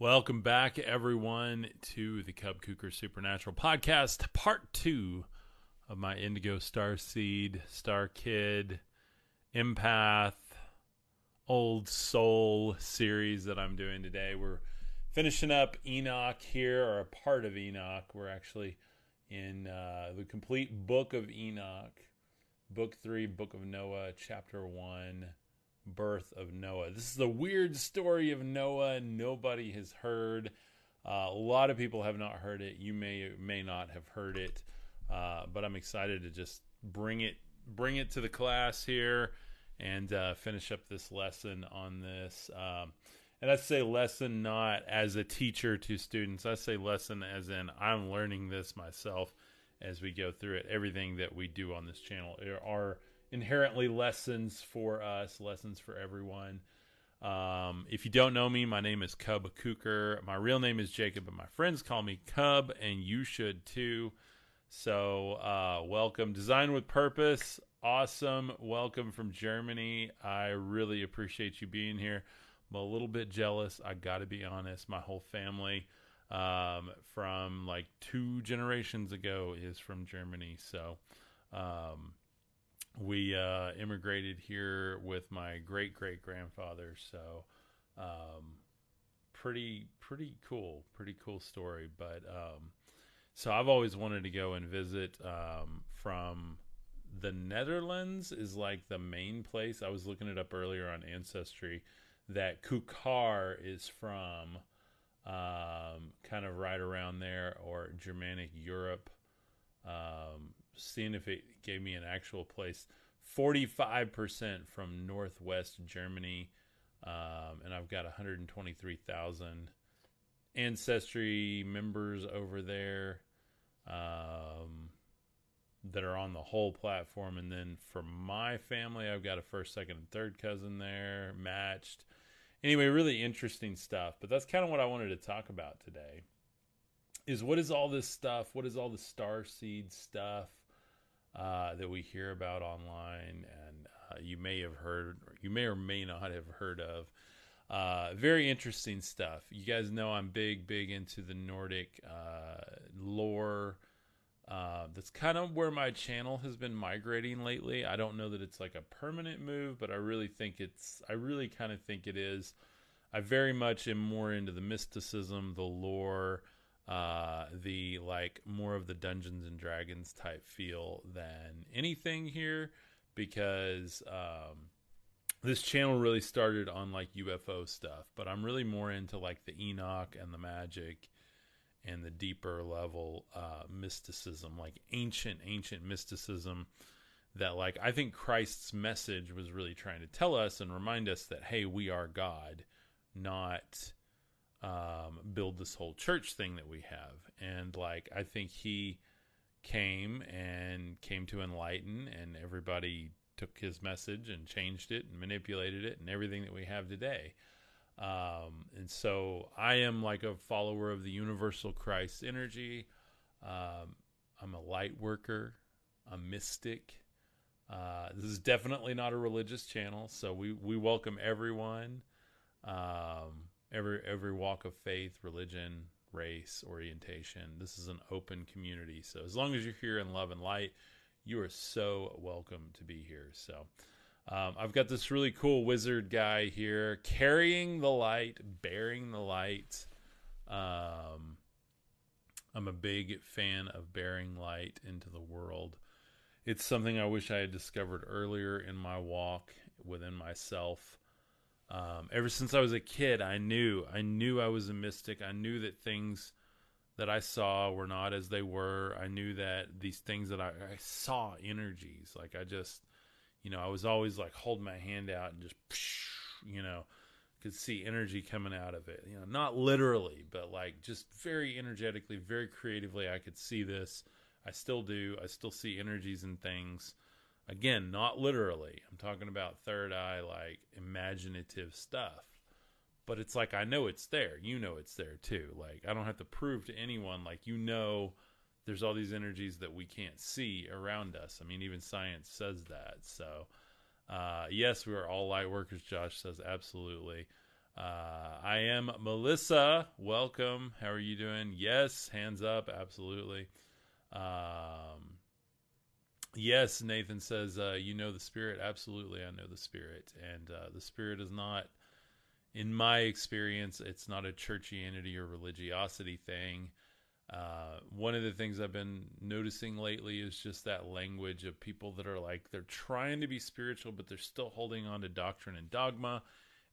Welcome back, everyone, to the Cub Kuker Supernatural Podcast, part two of my Indigo Star Seed, Star Kid, Empath, Old Soul series that I'm doing today. We're finishing up Enoch here, or a part of Enoch. We're actually in uh, the complete book of Enoch, book three, book of Noah, chapter one birth of Noah. This is the weird story of Noah nobody has heard. Uh, a lot of people have not heard it. You may may not have heard it, uh, but I'm excited to just bring it bring it to the class here and uh, finish up this lesson on this. Um, and I say lesson not as a teacher to students. I say lesson as in I'm learning this myself as we go through it. Everything that we do on this channel There are inherently lessons for us, lessons for everyone. Um, if you don't know me, my name is Cub Kuker. My real name is Jacob, but my friends call me Cub, and you should too. So, uh, welcome. Design with Purpose. Awesome. Welcome from Germany. I really appreciate you being here. I'm a little bit jealous. I got to be honest. My whole family um, from like two generations ago is from Germany. So, um, we uh, immigrated here with my great great grandfather. So, um, pretty pretty cool, pretty cool story. But um, so I've always wanted to go and visit. Um, from the Netherlands is like the main place. I was looking it up earlier on Ancestry that Kuker is from. Um, kind of right around there, or Germanic Europe. Um, seeing if it gave me an actual place. 45% from Northwest Germany, um, and I've got 123,000 ancestry members over there um, that are on the whole platform. And then for my family, I've got a first, second, and third cousin there matched. Anyway, really interesting stuff. But that's kind of what I wanted to talk about today. Is what is all this stuff? What is all the star seed stuff? Uh, that we hear about online, and uh, you may have heard, you may or may not have heard of. Uh, very interesting stuff. You guys know I'm big, big into the Nordic uh, lore. Uh, that's kind of where my channel has been migrating lately. I don't know that it's like a permanent move, but I really think it's. I really kind of think it is. I very much am more into the mysticism, the lore, uh, the like more of the Dungeons and Dragons type feel than anything here because um, this channel really started on like UFO stuff, but I'm really more into like the Enoch and the magic and the deeper level uh, mysticism, like ancient, ancient mysticism that like I think Christ's message was really trying to tell us and remind us that hey, we are God, not um, build this whole church thing that we have. And like, I think he came and came to enlighten, and everybody took his message and changed it and manipulated it, and everything that we have today. Um, and so I am like a follower of the universal Christ energy. Um, I'm a light worker, a mystic. Uh, this is definitely not a religious channel, so we, we welcome everyone. Um, every every walk of faith, religion, race, orientation. This is an open community. So as long as you're here in love and light, you are so welcome to be here. So um, I've got this really cool wizard guy here carrying the light, bearing the light. Um, I'm a big fan of bearing light into the world. It's something I wish I had discovered earlier in my walk within myself. Um, ever since I was a kid, I knew I knew I was a mystic. I knew that things that I saw were not as they were. I knew that these things that I, I saw energies. Like I just, you know, I was always like holding my hand out and just, you know, could see energy coming out of it. You know, not literally, but like just very energetically, very creatively. I could see this. I still do. I still see energies and things. Again, not literally. I'm talking about third eye, like imaginative stuff. But it's like I know it's there. You know it's there too. Like I don't have to prove to anyone. Like you know, there's all these energies that we can't see around us. I mean, even science says that. So, uh, yes, we are all light workers. Josh says absolutely. Uh, I am Melissa. Welcome. How are you doing? Yes, hands up. Absolutely. Um, yes, Nathan says, uh, You know the Spirit. Absolutely, I know the Spirit. And uh, the Spirit is not, in my experience, it's not a churchianity or religiosity thing. Uh, one of the things I've been noticing lately is just that language of people that are like, they're trying to be spiritual, but they're still holding on to doctrine and dogma.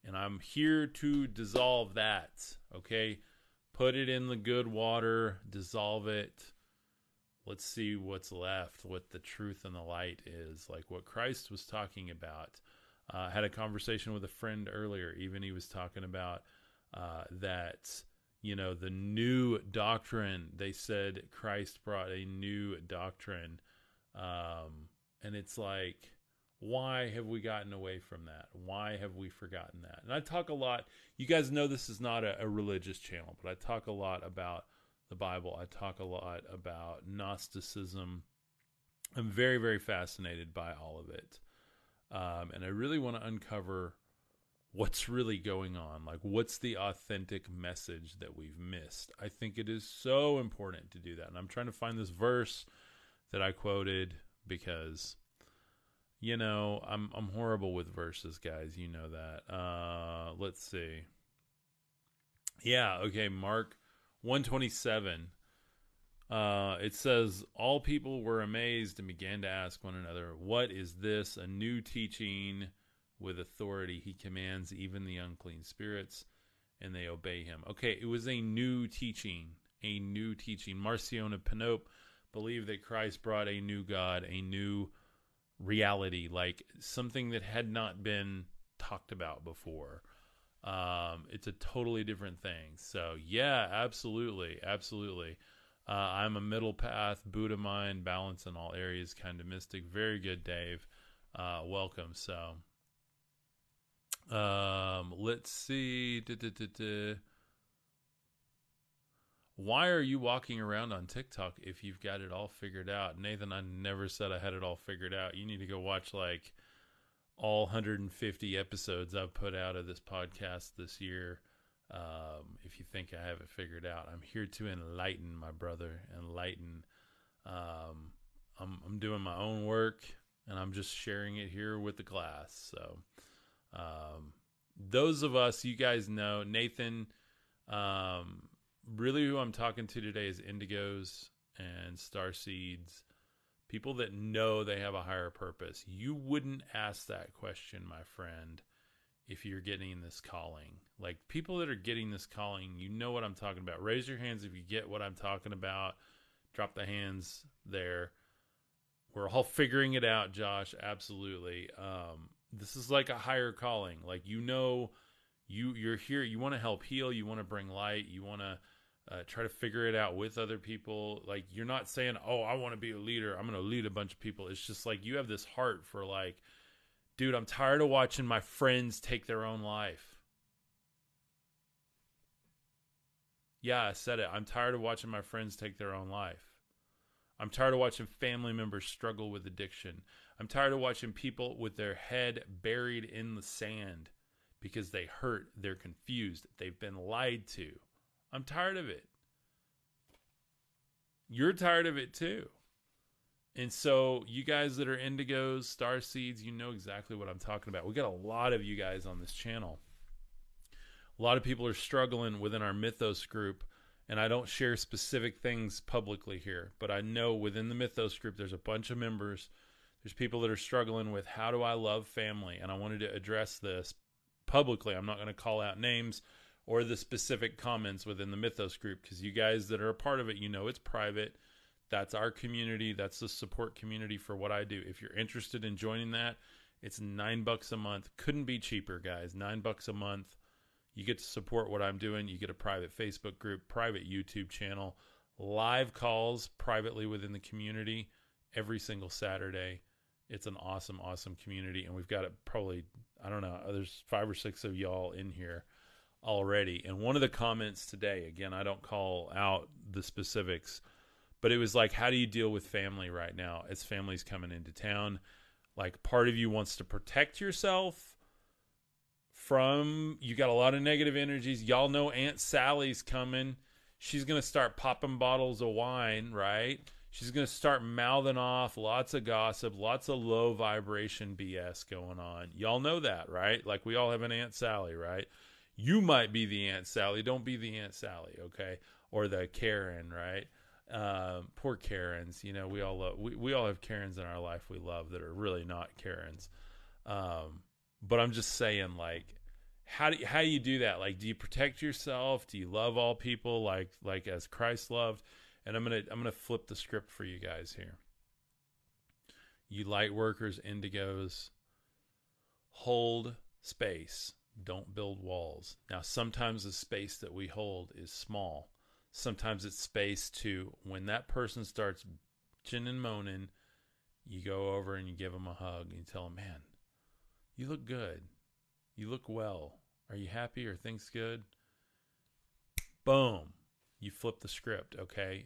And I'm here to dissolve that. Okay. Put it in the good water, dissolve it. Let's see what's left, what the truth and the light is, like what Christ was talking about. Uh, I had a conversation with a friend earlier. Even he was talking about uh, that you know the new doctrine. They said christ brought a new doctrine. Um, and it's like why have we gotten away from that? Why have we forgotten that? And i talk a lot you guys know this is not a, a religious channel but i talk a lot about the bible i talk a lot about gnosticism. I'm very very fascinated by all of it. Um, and i really want to uncover what's really going on like what's the authentic message that we've missed? I think it is so important to do that and i'm trying to find this verse that i quoted because you know i'm i'm horrible with verses guys you know that. Uh let's see. Yeah okay mark 127 uh it says all people were amazed and began to ask one another what is this a new teaching with authority? He commands even the unclean spirits and they obey him okay it was a new teaching a new teaching. Marcion of Sinope believed that christ brought a new god a new reality like something that had not been talked about before um, it's a totally different thing so yeah absolutely absolutely uh, i'm a middle path buddha mind balance in all areas kind of mystic very good dave uh, welcome so um, let's see. Why are you walking around on TikTok if you've got it all figured out? Nathan, I never said I had it all figured out. You need to go watch like all 150 episodes I've put out of this podcast this year. Um, if you think I have it figured out, I'm here to enlighten my brother, enlighten. Um, I'm, I'm doing my own work and I'm just sharing it here with the class. So, um, those of us, you guys know, Nathan, um, really who I'm talking to today is indigos and star seeds, people that know they have a higher purpose. You wouldn't ask that question, my friend, if you're getting this calling. Like people that are getting this calling, you know what I'm talking about. Raise your hands if you get what I'm talking about. Drop the hands there. We're all figuring it out, Josh. Absolutely. Um, this is like a higher calling. Like you know, you you're here. You want to help heal. You want to bring light. You want to uh, try to figure it out with other people. Like you're not saying, "Oh, I want to be a leader. I'm going to lead a bunch of people." It's just like you have this heart for like, dude, I'm tired of watching my friends take their own life. Yeah, I said it. I'm tired of watching my friends take their own life. I'm tired of watching family members struggle with addiction. I'm tired of watching people with their head buried in the sand because they hurt, they're confused, they've been lied to. I'm tired of it. You're tired of it too. And so, you guys that are indigos, star seeds, you know exactly what I'm talking about. We got a lot of you guys on this channel. A lot of people are struggling within our Mythos group and I don't share specific things publicly here, but I know within the Mythos group there's a bunch of members. There's people that are struggling with how do I love family, and I wanted to address this publicly. I'm not going to call out names or the specific comments within the Mythos group because you guys that are a part of it, you know it's private. That's our community. That's the support community for what I do. If you're interested in joining that, it's nine bucks a month. Couldn't be cheaper, guys. Nine bucks a month you get to support what I'm doing. You get a private Facebook group, private YouTube channel, live calls privately within the community every single Saturday. It's an awesome, awesome community. And we've got it probably, I don't know, there's five or six of y'all in here already. And one of the comments today, again, I don't call out the specifics, but it was like, how do you deal with family right now as families coming into town? Like, part of you wants to protect yourself from you got a lot of negative energies. Y'all know Aunt Sally's coming. She's going to start popping bottles of wine, right? She's going to start mouthing off lots of gossip, lots of low vibration BS going on. Y'all know that, right? Like we all have an Aunt Sally, right? You might be the Aunt Sally. Don't be the Aunt Sally, okay? Or the Karen, right? Um, poor Karens. You know, we all love, we, we all have Karens in our life we love that are really not Karens. Um, but I'm just saying, like, how do how do you do that? Like, do you protect yourself? Do you love all people like like as Christ loved? And I'm gonna I'm gonna flip the script for you guys here. You light workers, indigos, hold space. Don't build walls. Now, sometimes the space that we hold is small. Sometimes it's space to when that person starts chin and moaning, you go over and you give them a hug and you tell them, man, you look good. You look well. Are you happy? Are things good? Boom. You flip the script, okay?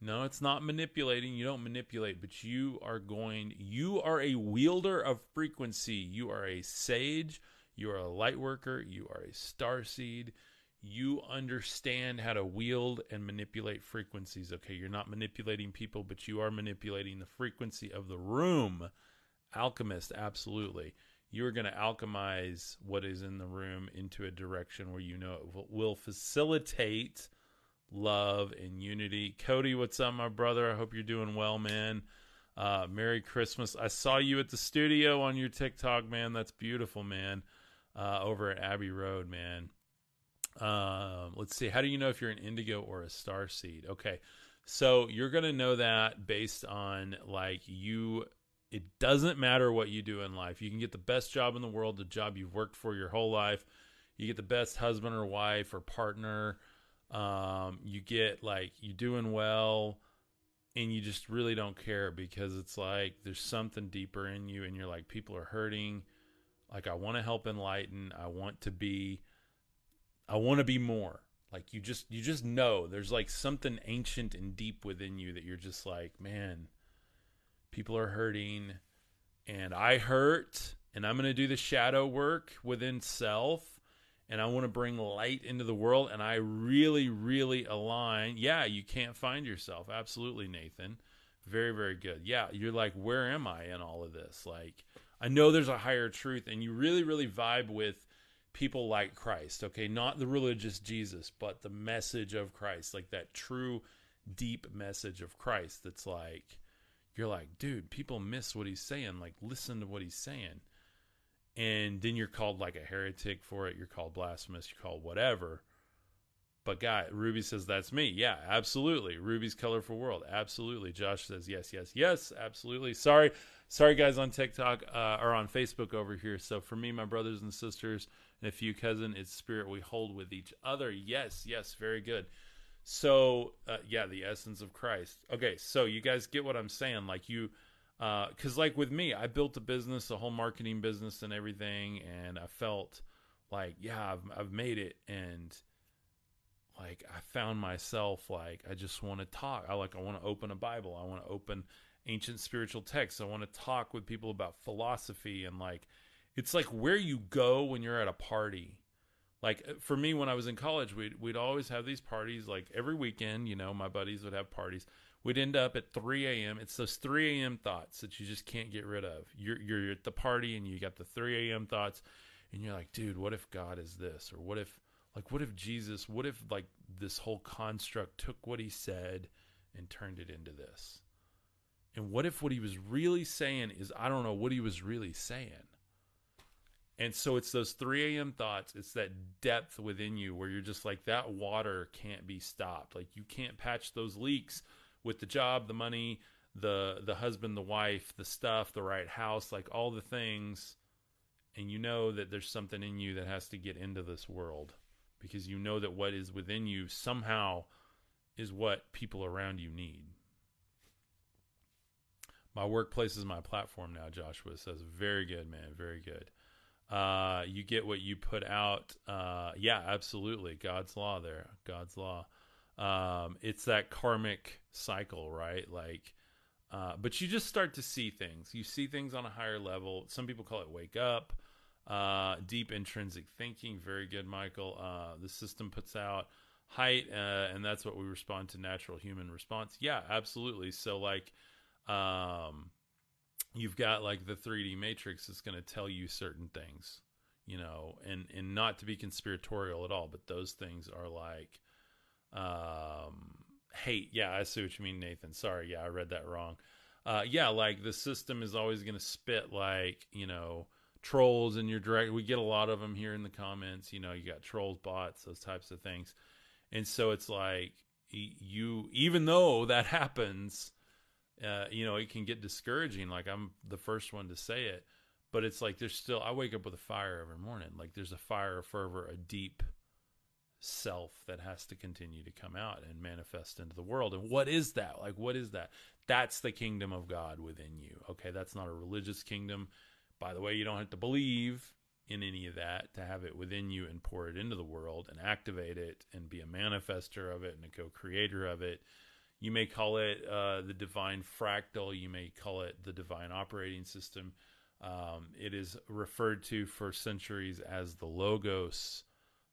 No, it's not manipulating. You don't manipulate, but you are going, you are a wielder of frequency. You are a sage. You are a light worker. You are a star seed. You understand how to wield and manipulate frequencies. Okay, you're not manipulating people, but you are manipulating the frequency of the room. Alchemist, absolutely you're going to alchemize what is in the room into a direction where you know it will facilitate love and unity. Cody, what's up, my brother? I hope you're doing well, man. Uh, Merry Christmas. I saw you at the studio on your TikTok, man. That's beautiful, man. Uh, over at Abbey Road, man. Um, let's see. How do you know if you're an indigo or a star seed? Okay. So you're going to know that based on like you it doesn't matter what you do in life. You can get the best job in the world, the job you've worked for your whole life. You get the best husband or wife or partner. Um, you get like you're doing well and you just really don't care because it's like there's something deeper in you and you're like people are hurting like i want to help enlighten i want to be i want to be more like you just you just know there's like something ancient and deep within you that you're just like man people are hurting and I hurt and I'm going to do the shadow work within self and I want to bring light into the world and I really really align. Yeah, you can't find yourself. Absolutely, Nathan. Very very good. Yeah, you're like where am I in all of this? Like I know there's a higher truth and you really really vibe with people like Christ, okay? Not the religious Jesus, but the message of Christ, like that true deep message of Christ that's like you're like, dude, people miss what he's saying. Like, listen to what he's saying. And then you're called like a heretic for it. You're called blasphemous. You're called whatever. But guy, Ruby says that's me. Yeah, absolutely. Ruby's colorful world. Absolutely. Josh says yes, yes, yes, absolutely. Sorry, sorry guys on TikTok uh, or on Facebook over here. So for me, my brothers and sisters, and a few cousin, it's spirit we hold with each other. Yes, yes, very good. So uh, yeah, the essence of Christ. Okay, so you guys get what I'm saying? Like you, because uh, like with me, I built a business, a whole marketing business, and everything, and I felt like yeah, I've I've made it, and like I found myself like I just want to talk. I like I want to open a Bible. I want to open ancient spiritual texts. I want to talk with people about philosophy and like it's like where you go when you're at a party like uh, for me when I was in college, we'd we'd always have these parties. Like every weekend, you know, my buddies would have parties. We'd end up at 3 a.m. It's those 3 a.m. thoughts that you just can't get rid of. You're you're at the party and you got the 3 a.m. thoughts, and you're like, dude, what if God is this, or what if like what if Jesus, what if like this whole construct took what he said and turned it into this, and what if what he was really saying is I don't know what he was really saying and so it's those 3 a.m. thoughts. It's that depth within you where you're just like, that water can't be stopped. Like you can't patch those leaks with the job, the money, the the husband, the wife, the stuff, the right house, like all the things. And you know that there's something in you that has to get into this world because you know that what is within you somehow is what people around you need. My workplace is my platform now, Joshua says. Very good, man. Very good uh, you get what you put out. Uh, yeah, absolutely. God's law there. God's law. Um, it's that karmic cycle, right? Like, uh, but you just start to see things. You see things on a higher level. Some people call it wake up. Uh, deep intrinsic thinking, very good, Michael. Uh, the system puts out height, uh, and that's what we respond to natural human response. Yeah, absolutely. So like, um, you've got like the 3D matrix is going to tell you certain things, you know, and and not to be conspiratorial at all, but those things are like, um, hate. Yeah, I see what you mean, Nathan. Sorry, yeah, I read that wrong. Uh, yeah, like the system is always going to spit like you know trolls in your direct. We get a lot of them here in the comments. You know, you got trolls, bots, those types of things, and so it's like you, even though that happens, uh, you know, it can get discouraging. Like I'm the first one to say it, but it's like there's still. I wake up with a fire every morning. Like there's a fire, a fervor, a deep self that has to continue to come out and manifest into the world. And what is that? Like, what is that? That's the kingdom of God within you. Okay, that's not a religious kingdom. By the way, you don't have to believe in any of that to have it within you and pour it into the world and activate it and be a manifester of it and a co creator of it. You may call it uh, the divine fractal, you may call it the divine operating system. Um, it is referred to for centuries as the Logos.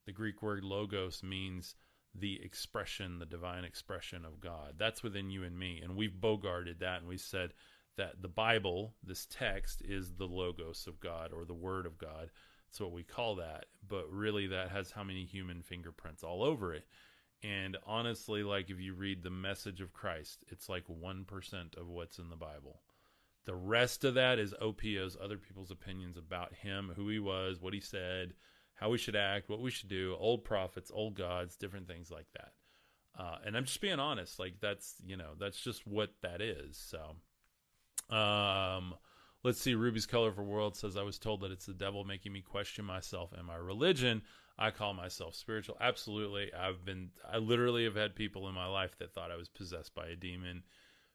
The Greek word logos means the expression, the divine expression of God. That's within you and me. And we've bogarted that and we said that the Bible, this text, is the logos of God or the word of God. That's what we call that. But really, that has how many human fingerprints all over it. And honestly, like if you read the message of Christ, it's like 1% of what's in the Bible. The rest of that is OPOs, other people's opinions about him, who he was, what he said, how we should act, what we should do, old prophets, old gods, different things like that. Uh, and I'm just being honest, like that's you know that's just what that is. So, um, let's see. Ruby's colorful world says I was told that it's the devil making me question myself and my religion. I call myself spiritual. Absolutely, I've been. I literally have had people in my life that thought I was possessed by a demon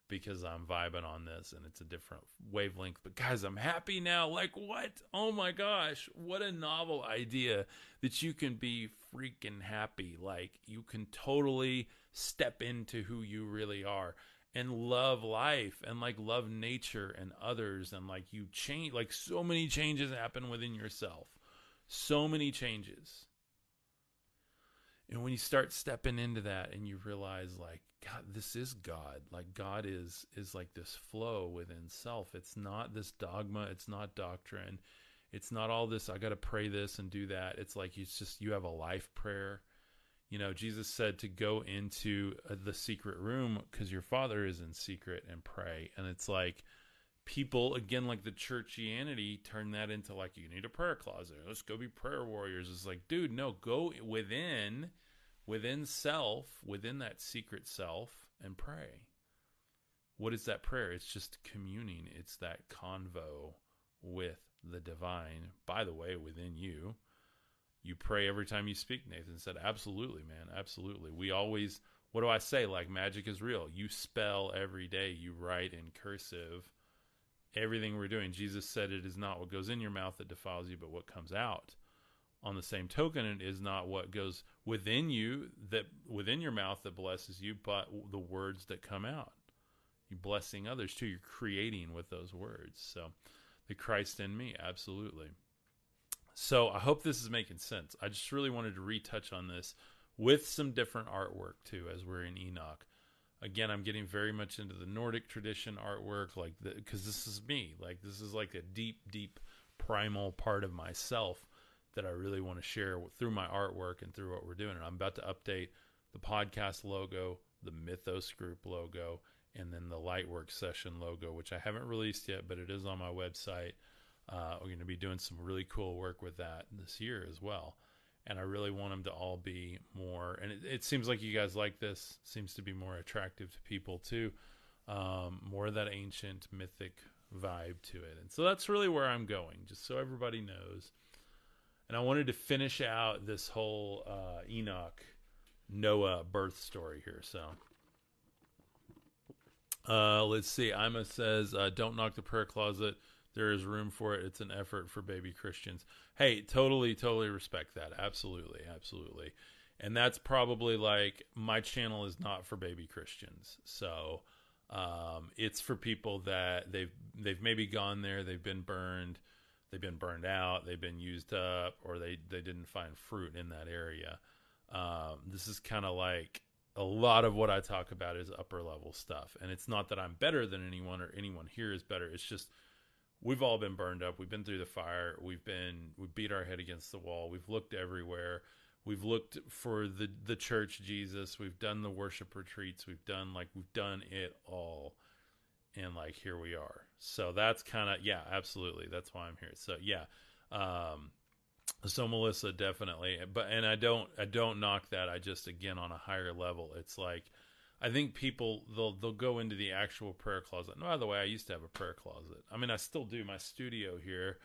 because I'm vibing on this and it's a different wavelength. But guys, I'm happy now. Like, what? Oh my gosh, what a novel idea that you can be freaking happy. Like, you can totally step into who you really are and love life and like love nature and others. And like, you change, like, so many changes happen within yourself. So many changes. And when you start stepping into that and you realize, like, God, this is God. Like God is is like this flow within self. It's not this dogma, it's not doctrine. It's not all this I got to pray this and do that. It's like it's just you have a life prayer. You know, Jesus said to go into uh, the secret room cuz your father is in secret and pray. And it's like people again like the churchianity turn that into like you need a prayer closet. Let's go be prayer warriors. It's like, dude, no, go within within self, within that secret self, and pray. What is that prayer? It's just communing, it's that convo with the divine, by the way, within you. You pray every time you speak, Nathan said. Absolutely, man. Absolutely. We always, what do I say? Like magic is real. You spell every day, you write in cursive everything we're doing. Jesus said it is not what goes in your mouth that defiles you, but what comes out. On the same token it is not what goes within you that within your mouth that blesses you but the words that come out. You're blessing others too. You're creating with those words. So the christ in me absolutely. So i hope this is making sense. I just really wanted to retouch on this with some different artwork too as we're in enoch again i'm getting very much into the nordic tradition artwork like because this is me like this is like a deep deep primal part of myself that I really want to share through my artwork and through what we're doing. And I'm about to update the podcast logo, the Mythos Group logo, and then the Lightwork session logo, which I haven't released yet, but it is on my website. Uh, we're going to be doing some really cool work with that this year as well. And I really want them to all be more, and it, it seems like you guys like this, seems to be more attractive to people too. Um, more of that ancient mythic vibe to it. And so that's really where I'm going, just so everybody knows and I wanted to finish out this whole uh, Enoch Noah birth story here. So uh, let's see. Ima says, uh, "Don't knock the prayer closet. There is room for it. It's an effort for baby Christians." Hey, totally, totally respect that. Absolutely, absolutely. And that's probably like my channel is not for baby Christians. So um, it's for people that they've they've maybe gone there, they've been burned they've been burned out, they've been used up, or they they didn't find fruit in that area. Um, this is kind of like a lot of what I talk about is upper level stuff, and it's not that I'm better than anyone or anyone here is better. It's just we've all been burned up. We've been through the fire. We've been we beat our head against the wall. We've looked everywhere. We've looked for the the church Jesus. We've done the worship retreats. We've done like we've done it all. And like here we are. So that's kind of yeah, absolutely. That's why I'm here. So yeah. Um so Melissa definitely but and I don't I don't knock that. I just again on a higher level it's like I think people they'll they'll go into the actual prayer closet. And by the way, I used to have a prayer closet. I mean, I still do. My studio here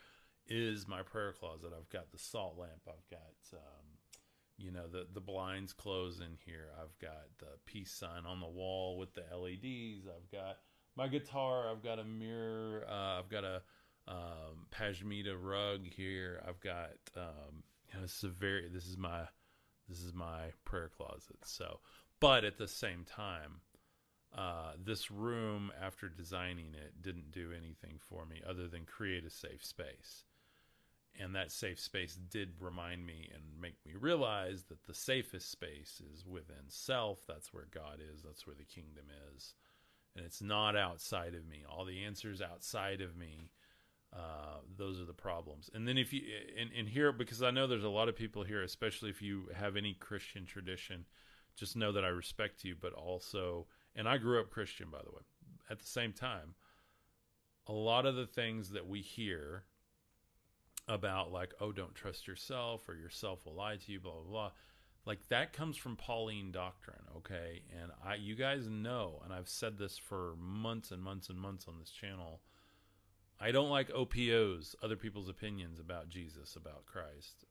is my prayer closet. I've got the salt lamp. I've got um, you know the the blinds closed in here. I've got the peace sign on the wall with the LEDs. I've got my guitar. I've got a mirror. Uh, I've got a um, rug here. I've got um, you know this is a very this is my this is my prayer closet. So but at the same time, uh, this room, after designing it, didn't do anything for me other than create a safe space. And that safe space did remind me and make me realize that the safest space is within self. That's where God is, that's where the kingdom is. And it's not outside of me. All the answers outside of me, uh, those are the problems. And then if you, and, and here, because I know there's a lot of people here, especially if you have any Christian tradition, just know that I respect you, but also, and I grew up Christian, by the way. At the same time, a lot of the things that we hear about, like, oh, don't trust yourself or yourself will lie to you, blah, blah, blah, like that comes from Pauline doctrine, okay? And I, you guys know, and I've said this for months and months and months on this channel. I don't like OPOs, other people's opinions about Jesus, about Christ.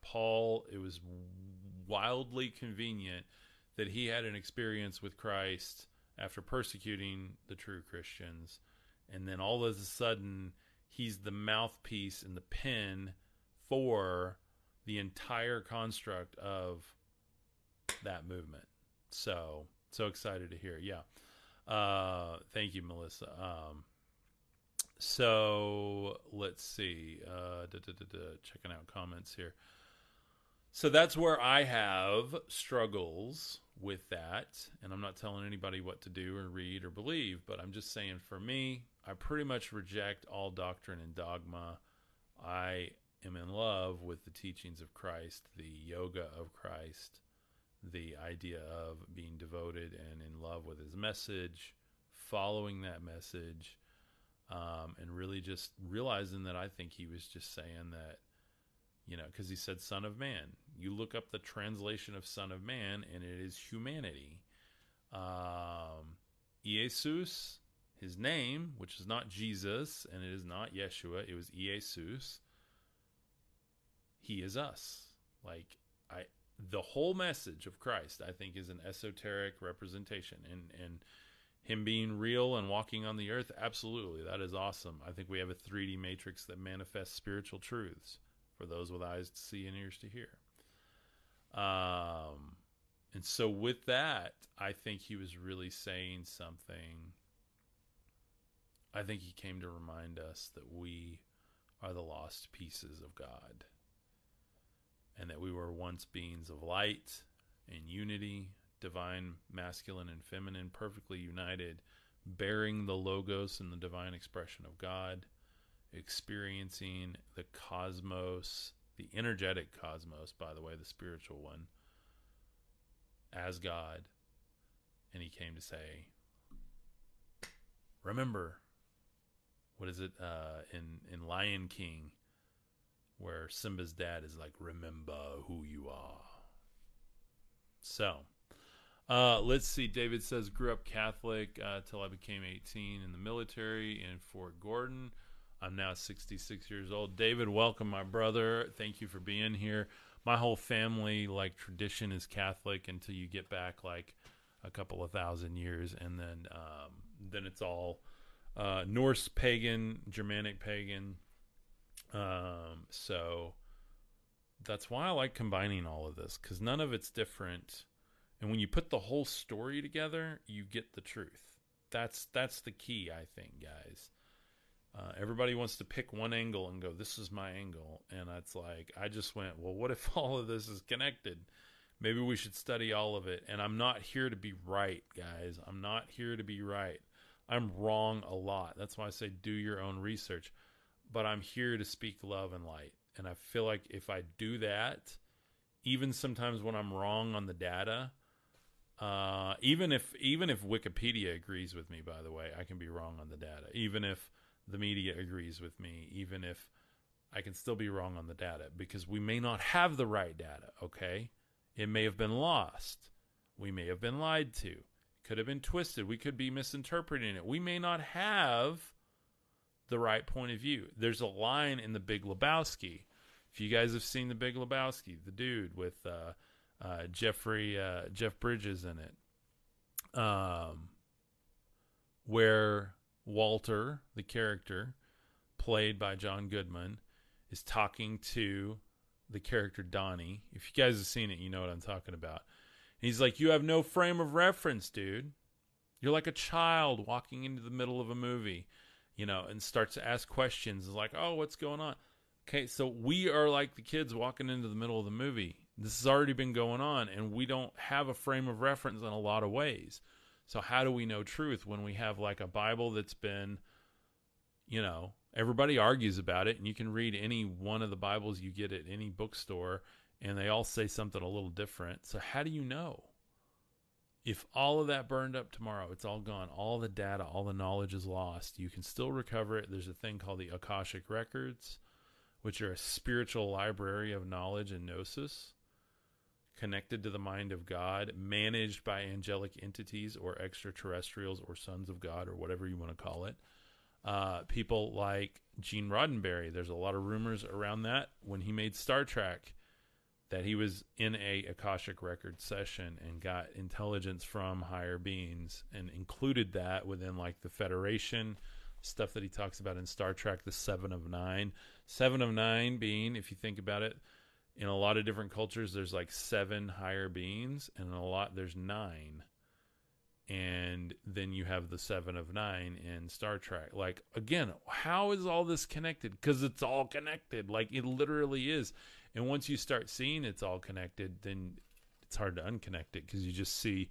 Paul, it was wildly convenient that he had an experience with Christ after persecuting the true Christians. And then all of a sudden, he's the mouthpiece and the pen for the entire construct of that movement. So, so excited to hear. Yeah. Uh, thank you, Melissa. Um, so let's see. Uh, da, da, da, checking out comments here. So that's where I have struggles with that. And I'm not telling anybody what to do or read or believe, but I'm just saying for me, I pretty much reject all doctrine and dogma. I am in love with the teachings of Christ, the yoga of Christ, the idea of being devoted and in love with his message, following that message, um, and really just realizing that I think he was just saying that you know, because he said Son of Man. You look up the translation of Son of Man, and it is humanity. Um, Jesus, his name, which is not Jesus, and it is not Yeshua, it was Jesus. He is us. Like I, the whole message of Christ, I think, is an esoteric representation, and and him being real and walking on the earth, absolutely, that is awesome. I think we have a 3D matrix that manifests spiritual truths for those with eyes to see and ears to hear. Um, and so with that, I think he was really saying something. I think he came to remind us that we are the lost pieces of God and that we were once beings of light and unity, divine, masculine, and feminine, perfectly united, bearing the logos and the divine expression of God experiencing the cosmos, the energetic cosmos, by the way, the spiritual one, as God. And he came to say, Remember, what is it uh, in, in Lion King, where Simba's dad is like, Remember who you are. So, uh, let's see. David says, grew up Catholic uh, till I became 18 in the military in Fort Gordon. I'm now 66 years old. David, welcome, my brother. Thank you for being here. My whole family, like tradition, is Catholic until you get back like a couple of thousand years, and then um, then it's all uh, Norse pagan, Germanic pagan. Um, so that's why I like combining all of this because none of it's different. And when you put the whole story together, you get the truth. That's that's the key, I think, guys Uh, everybody wants to pick one angle and go, "This is my angle," and it's like I just went, "Well, what if all of this is connected? Maybe we should study all of it." And I'm not here to be right, guys. I'm not here to be right. I'm wrong a lot. That's why I say do your own research. But I'm here to speak love and light, and I feel like if I do that, even sometimes when I'm wrong on the data, uh, even if even if Wikipedia agrees with me, by the way, I can be wrong on the data. Even if the media agrees with me, even if I can still be wrong on the data because we may not have the right data, okay? It may have been lost. We may have been lied to. It could have been twisted. We could be misinterpreting it. We may not have the right point of view. There's a line in The Big Lebowski. If you guys have seen The Big Lebowski, the dude with uh, uh, Jeffrey uh, Jeff Bridges in it, um, where Walter, the character played by John Goodman, is talking to the character Donnie. If you guys have seen it, you know what I'm talking about. And he's like, You have no frame of reference, dude. You're like a child walking into the middle of a movie, you know, and starts to ask questions. It's like, Oh, what's going on? Okay, so we are like the kids walking into the middle of the movie. This has already been going on, and we don't have a frame of reference in a lot of ways. So how do we know truth when we have like a Bible that's been, you know, everybody argues about it, and you can read any one of the Bibles you get at any bookstore, and they all say something a little different. So how do you know? If all of that burned up tomorrow, it's all gone. All the data, all the knowledge is lost. You can still recover it. There's a thing called the Akashic Records, which are a spiritual library of knowledge and gnosis connected to the mind of God, managed by angelic entities or extraterrestrials or sons of God or whatever you want to call it. Uh, people like Gene Roddenberry, there's a lot of rumors around that when he made Star Trek that he was in a Akashic record session and got intelligence from higher beings and included that within like the Federation stuff that he talks about in Star Trek, the Seven of Nine. Seven of Nine being, if you think about it, in a lot of different cultures there's like seven higher beings and a lot there's nine. And then you have the seven of nine in star trek. Like again how is all this connected? Because it's all connected. Like it literally is. And once you start seeing it's all connected then it's hard to unconnect it because you just see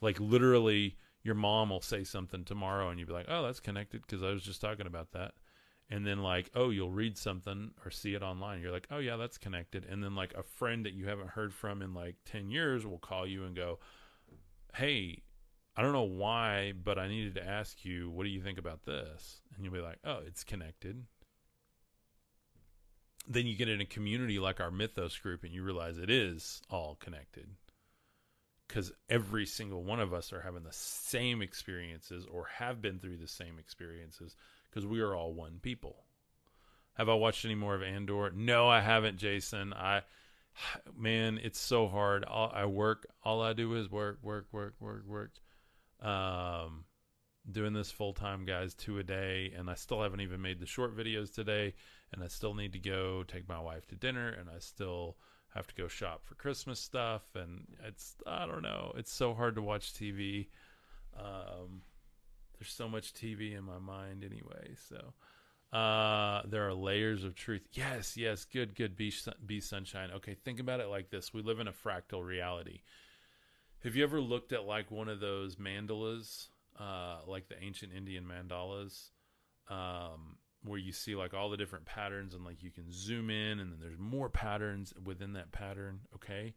like literally your mom will say something tomorrow and you'll be like oh that's connected because i was just talking about that and then like oh you'll read something or see it online. You're like oh yeah that's connected. And then like a friend that you haven't heard from in like 10 years will call you and go hey i don't know why but i needed to ask you what do you think about this? And you'll be like oh it's connected. Then you get in a community like our mythos group and you realize it is all connected. Because every single one of us are having the same experiences or have been through the same experiences because we are all one people. Have I watched any more of Andor? No, I haven't, Jason. I man, it's so hard. All, I work. All I do is work, work, work, work, work. Um, doing this full time, guys, two a day, and I still haven't even made the short videos today. And I still need to go take my wife to dinner, and I still have to go shop for Christmas stuff. And it's I don't know. It's so hard to watch TV. Um, there's so much TV in my mind anyway. So uh, there are layers of truth. Yes, yes, good, good. Be, be sunshine. Okay, think about it like this: we live in a fractal reality. Have you ever looked at like one of those mandalas, uh, like the ancient Indian mandalas, um, where you see like all the different patterns and like you can zoom in and then there's more patterns within that pattern? Okay,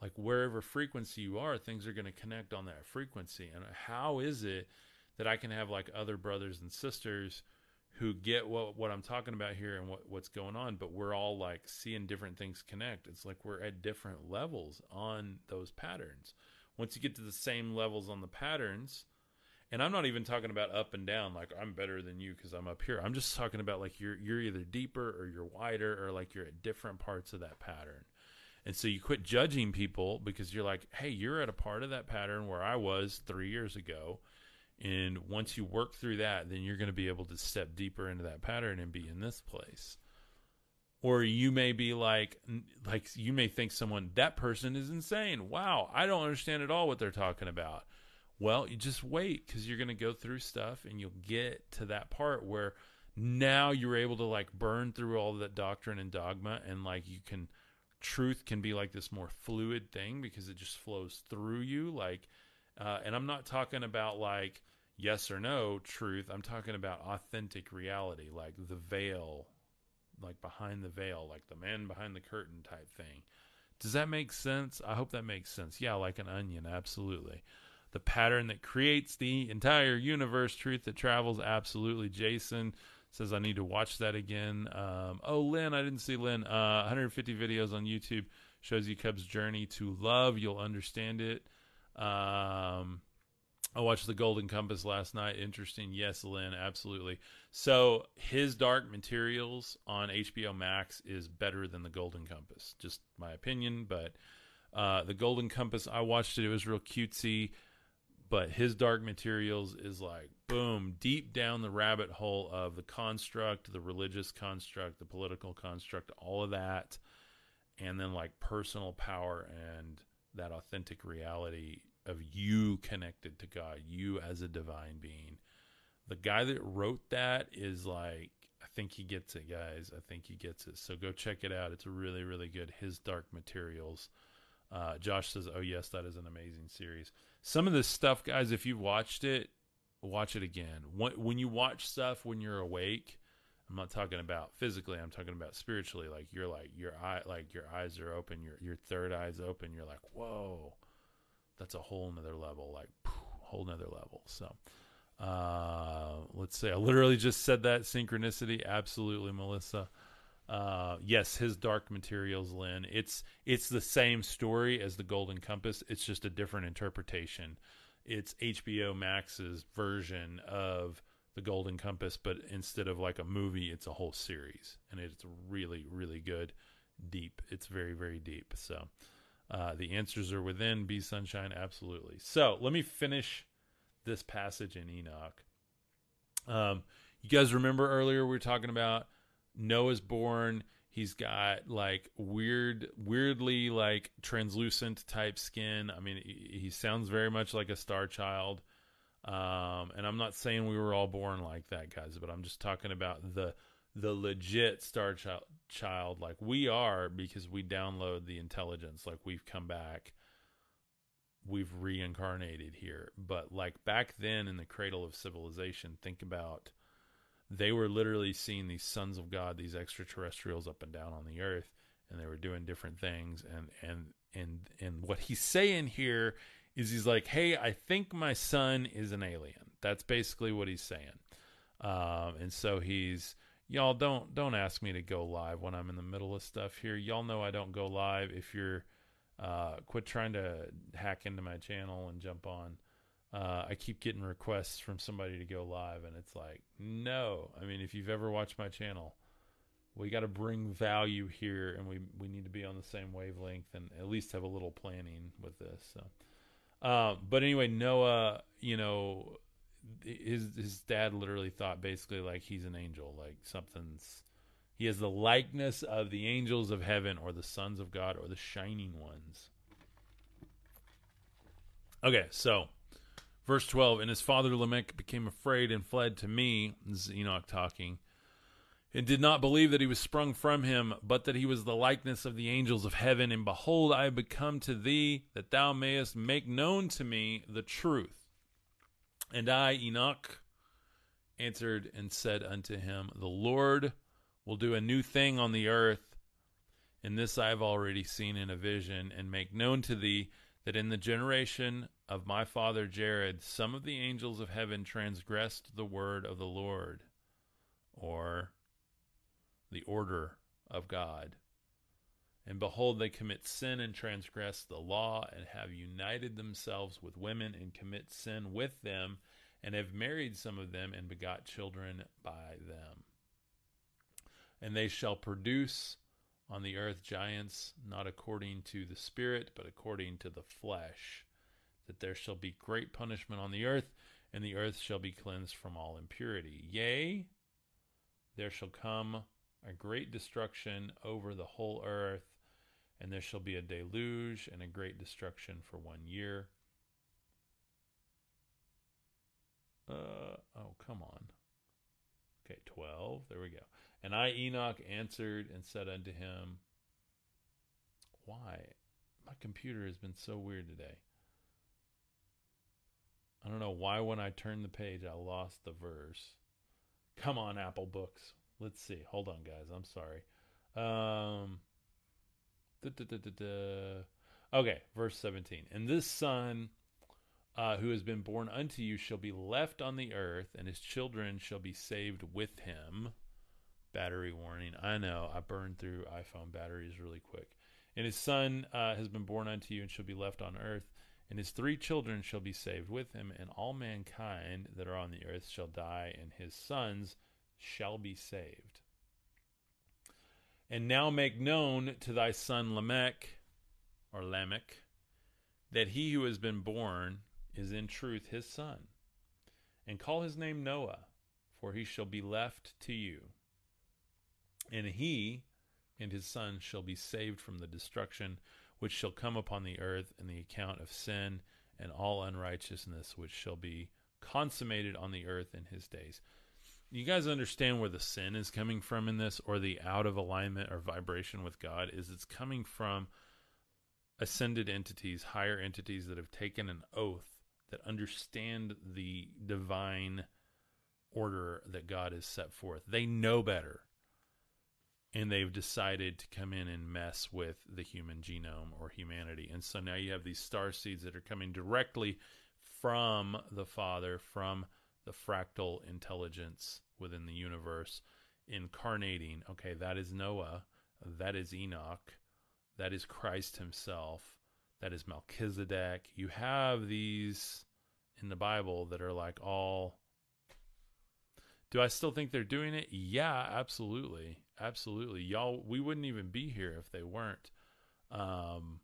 like wherever frequency you are, things are going to connect on that frequency. And how is it that I can have like other brothers and sisters who get what what I'm talking about here and what what's going on, but we're all like seeing different things connect. It's like we're at different levels on those patterns. Once you get to the same levels on the patterns, and I'm not even talking about up and down like I'm better than you because I'm up here. I'm just talking about like you're you're either deeper or you're wider or like you're at different parts of that pattern. And so you quit judging people because you're like, "Hey, you're at a part of that pattern where I was 3 years ago." And once you work through that, then you're going to be able to step deeper into that pattern and be in this place. Or you may be like, like you may think someone that person is insane. Wow, I don't understand at all what they're talking about. Well, you just wait because you're going to go through stuff and you'll get to that part where now you're able to like burn through all that doctrine and dogma and like you can truth can be like this more fluid thing because it just flows through you like uh, and i'm not talking about like yes or no truth i'm talking about authentic reality like the veil like behind the veil like the man behind the curtain type thing does that make sense i hope that makes sense yeah like an onion absolutely the pattern that creates the entire universe truth that travels absolutely jason says I need to watch that again. Um, oh, Lynn, I didn't see Lynn. Uh, 150 videos on YouTube shows you Cub's journey to love. You'll understand it. Um, I watched The Golden Compass last night. Interesting. Yes, Lynn, absolutely. So his Dark Materials on HBO Max is better than The Golden Compass. Just my opinion, but uh, The Golden Compass, I watched it. It was real cutesy but his dark materials is like boom deep down the rabbit hole of the construct the religious construct the political construct all of that and then like personal power and that authentic reality of you connected to god you as a divine being. The guy that wrote that is like i think he gets it guys. I think he gets it. So go check it out. It's really really good. His dark materials. Uh, josh says oh yes that is an amazing series. Some of this stuff, guys, if you've watched it, watch it again. When you watch stuff when you're awake, I'm not talking about physically. I'm talking about spiritually. Like you're like your eye, like your eyes are open. Your your third eye's open. You're like, whoa, that's a whole nother level. Like whole nother level. So, uh, let's say I literally just said that synchronicity. Absolutely, Melissa. Uh, yes, his Dark Materials, Lynn. It's it's the same story as the Golden Compass. It's just a different interpretation. It's HBO Max's version of the Golden Compass, but instead of like a movie, it's a whole series, and it's really really good, deep. It's very very deep. So uh, the answers are within. Be sunshine, absolutely. So let me finish this passage in Enoch. Um, you guys remember earlier we were talking about Noah's born. He's got like weird, weirdly like translucent type skin. I mean, he, he sounds very much like a star child. Um, and I'm not saying we were all born like that, guys, but I'm just talking about the the legit star child, child like we are because we download the intelligence, like we've come back, we've reincarnated here. But like back then in the cradle of civilization, think about they were literally seeing these sons of God, these extraterrestrials up and down on the earth, and they were doing different things. And and and and what he's saying here is he's like, hey, I think my son is an alien. That's basically what he's saying. Um, and so he's y'all don't don't ask me to go live when I'm in the middle of stuff here. Y'all know I don't go live. If you're uh, quit trying to hack into my channel and jump on uh, I keep getting requests from somebody to go live, and it's like, no. I mean, if you've ever watched my channel, we got to bring value here, and we we need to be on the same wavelength, and at least have a little planning with this. So, uh, but anyway, Noah, you know, his his dad literally thought basically like he's an angel, like something's. He has the likeness of the angels of heaven, or the sons of God, or the shining ones. Okay, so Verse 12 And his father Lamech became afraid and fled to me. This is Enoch talking. And did not believe that he was sprung from him, but that he was the likeness of the angels of heaven. And behold, I have become to thee, that thou mayest make known to me the truth. And I, Enoch, answered and said unto him, The Lord will do a new thing on the earth. And this I have already seen in a vision, and make known to thee that in the generation of my father Jared, some of the angels of heaven transgressed the word of the Lord, or the order of God. And behold, they commit sin and transgress the law, and have united themselves with women and commit sin with them, and have married some of them and begot children by them. And they shall produce on the earth giants, not according to the Spirit, but according to the flesh that there shall be great punishment on the earth, and the earth shall be cleansed from all impurity. Yea, there shall come a great destruction over the whole earth, and there shall be a deluge and a great destruction for one year. Uh, oh, come on. Okay, 12. There we go. And I, Enoch, answered and said unto him, Why? My computer has been so weird today. I don't know why when I turned the page I lost the verse. Come on, Apple Books. Let's see. Hold on, guys. I'm sorry. Um, da, da, da, okay, verse 17. And this son uh, who has been born unto you shall be left on the earth, and his children shall be saved with him. Battery warning. I know I burned through iPhone batteries really quick. And his son uh, has been born unto you, and shall be left on earth, and his three children shall be saved with him, and all mankind that are on the earth shall die, and his sons shall be saved. And now make known to thy son Lamech, or Lamech, that he who has been born is in truth his son. And call his name Noah, for he shall be left to you. And he and his son shall be saved from the destruction which shall come upon the earth in the account of sin and all unrighteousness which shall be consummated on the earth in his days. You guys understand where the sin is coming from in this, or the out of alignment or vibration with God? Is it's coming from ascended entities, higher entities that have taken an oath that understand the divine order that God has set forth. They know better. And they've decided to come in and mess with the human genome or humanity. And so now you have these star seeds that are coming directly from the Father, from the fractal intelligence within the universe, incarnating. Okay, that is Noah. That is Enoch. That is Christ himself that is Melchizedek. You have these in the Bible that are like all. Do I still think they're doing it? Yeah, absolutely. Absolutely. Y'all, we wouldn't even be here if they weren't. Um,